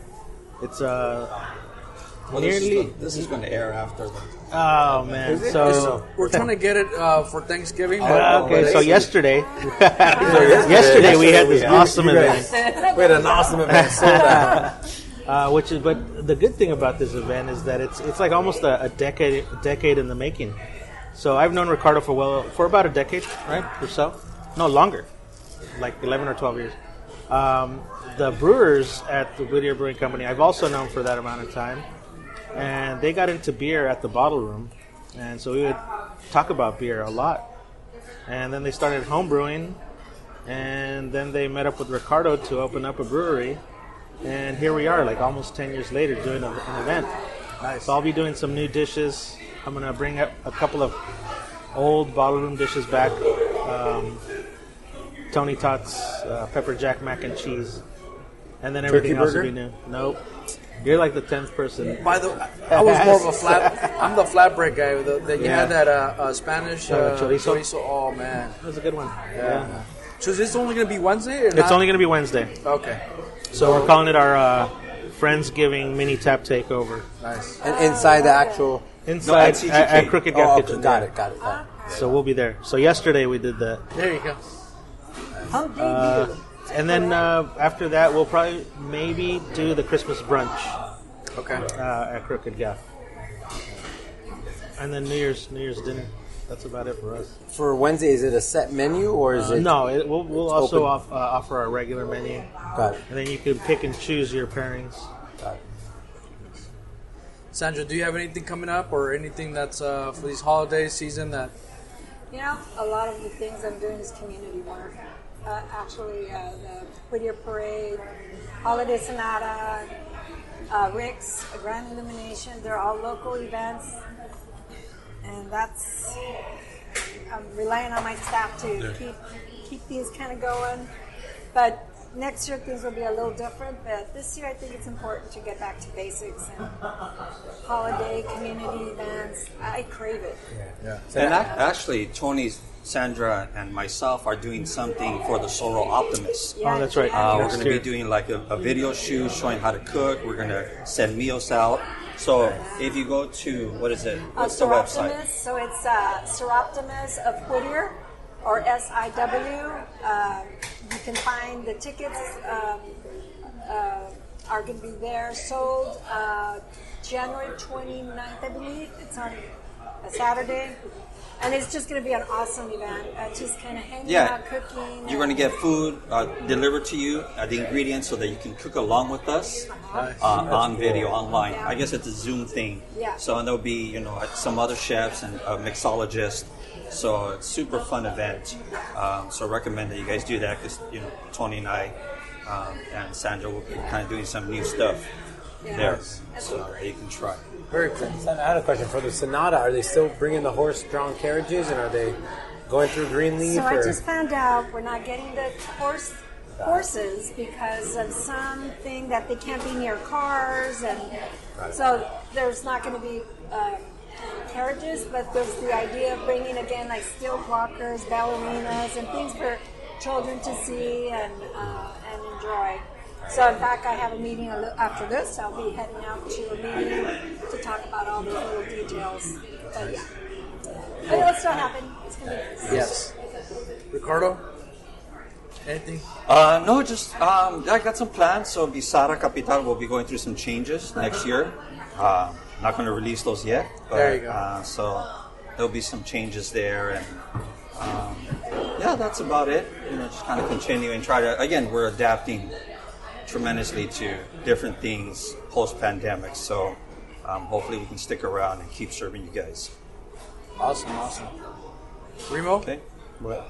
It's uh, Well, this, is nearly. this is going to air after the. Oh man! So We're trying to get it uh, for Thanksgiving. Uh, okay, but [laughs] so yesterday, [laughs] yesterday we had this awesome event, [laughs] we had an awesome event. Uh, which is. But the good thing about this event is that it's it's like almost a, a decade a decade in the making. So I've known Ricardo for well for about a decade, right, or so. No, longer, like eleven or twelve years. Um, the brewers at the Whittier Brewing Company, I've also known for that amount of time, and they got into beer at the bottle room, and so we would talk about beer a lot. And then they started home brewing, and then they met up with Ricardo to open up a brewery, and here we are, like almost ten years later, doing a, an event. Nice. So I'll be doing some new dishes. I'm gonna bring up a couple of old bottle room dishes back. Um, Tony Tots uh, pepper jack mac and cheese, and then everything else will be new. Nope, you're like the tenth person. By the, I was more of a flat. [laughs] I'm the flatbread guy. The, the, you Yeah. had that uh, uh, Spanish Uh, uh, chorizo? chorizo. Oh man. That was a good one. Yeah. So is this only going to be Wednesday? Or It's not? only gonna be Wednesday, okay. so we're calling it our uh, Friendsgiving mini tap takeover Nice. And inside the actual. inside at at, at Crooked Gap Oh, okay, Kitchen. got it, got it. Got it. So we'll be there. So yesterday we did that. There you go. Uh, and then uh, after that, we'll probably maybe do the Christmas brunch Okay. uh, at Crooked Gap, and then New Year's New Year's dinner. That's about it for us. For Wednesday, is it a set menu or is Uh, it? no, it, we'll, we'll also open. off, uh, offer our regular menu, Got it. and then you can pick and choose your pairings. Got it. Sandra, do you have anything coming up or anything that's uh, for these holiday season that? You know, a lot of the things I'm doing is community work. Uh, actually, uh, the Whittier Parade, Holiday Sonata, uh, Rick's, Grand Illumination, they're all local events. And that's, I'm relying on my staff to keep, keep these kind of going. But next year things will be a little different, but this year I think it's important to get back to basics and holiday community events. I crave it. Yeah, and ac- actually, Tony, Sandra, and myself are doing something for the Soroptimists. Yeah, Oh, that's right. Uh, we're going to be doing like a, a video shoot showing how to cook. We're going to send meals out. So if you go to what is it? Uh, What's the website? So it's uh, Soroptimist of Whittier, or SIW. Uh, you can find the tickets um, uh, are going to be there, sold uh, January 29th, I believe. It's on a Saturday. And it's just going to be an awesome event. Uh, just kind of hanging Yeah. out, cooking. You're going to get food uh, delivered to you, uh, the ingredients, so that you can cook along with us uh, on video, online. I guess it's a Zoom thing. Yeah. So and there'll be, you know, some other chefs and a mixologist. So it's super fun event. Um, so I recommend that you guys do that because you know Tony and I um, and Sandra will be kind of doing some new stuff there, so that you can try. Very cool. I had a question for the Sonata. Are they still bringing the horse-drawn carriages, and are they going through Greenleaf? So I just found out we're not getting the horse horses because of something that they can't be near cars, and so there's not going to be um, carriages. But there's the idea of bringing again like stilt walkers, ballerinas, and things for children to see and uh, and enjoy. So in fact, I have a meeting after this. I'll be heading out to a meeting to talk about all those little details. But yeah, but it'll still happen. It's gonna be nice. Yes. Ricardo, anything? Uh, no, just um, I got some plans. So Bizarra Capital will be going through some changes next year. Uh, not going to release those yet. But, There you go. Uh, so there'll be some changes there, and um, yeah, that's about it. You know, just kind of continue and try to. Again, we're adapting tremendously to different things post pandemic. So um, hopefully we can stick around and keep serving you guys. Awesome, awesome. Remo, Okay. But,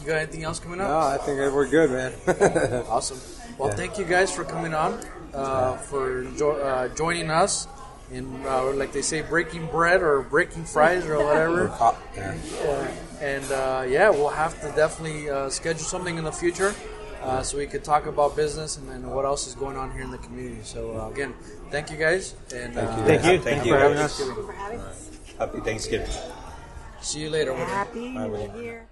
you got anything else coming up? no. I think we're good, man. [laughs] Awesome. Well, thank you guys for coming on, uh, for jo- uh, joining us in, uh, like they say, breaking bread or breaking fries or whatever. yeah. And uh, yeah, we'll have to definitely uh, schedule something in the future uh, so we could talk about business and, and what else is going on here in the community. So uh, again, thank you guys, and Thank you. uh, Thank you. Thank Thank you. you for having Thank us. you for having us. Happy Thanksgiving. see you later. Happy New Year.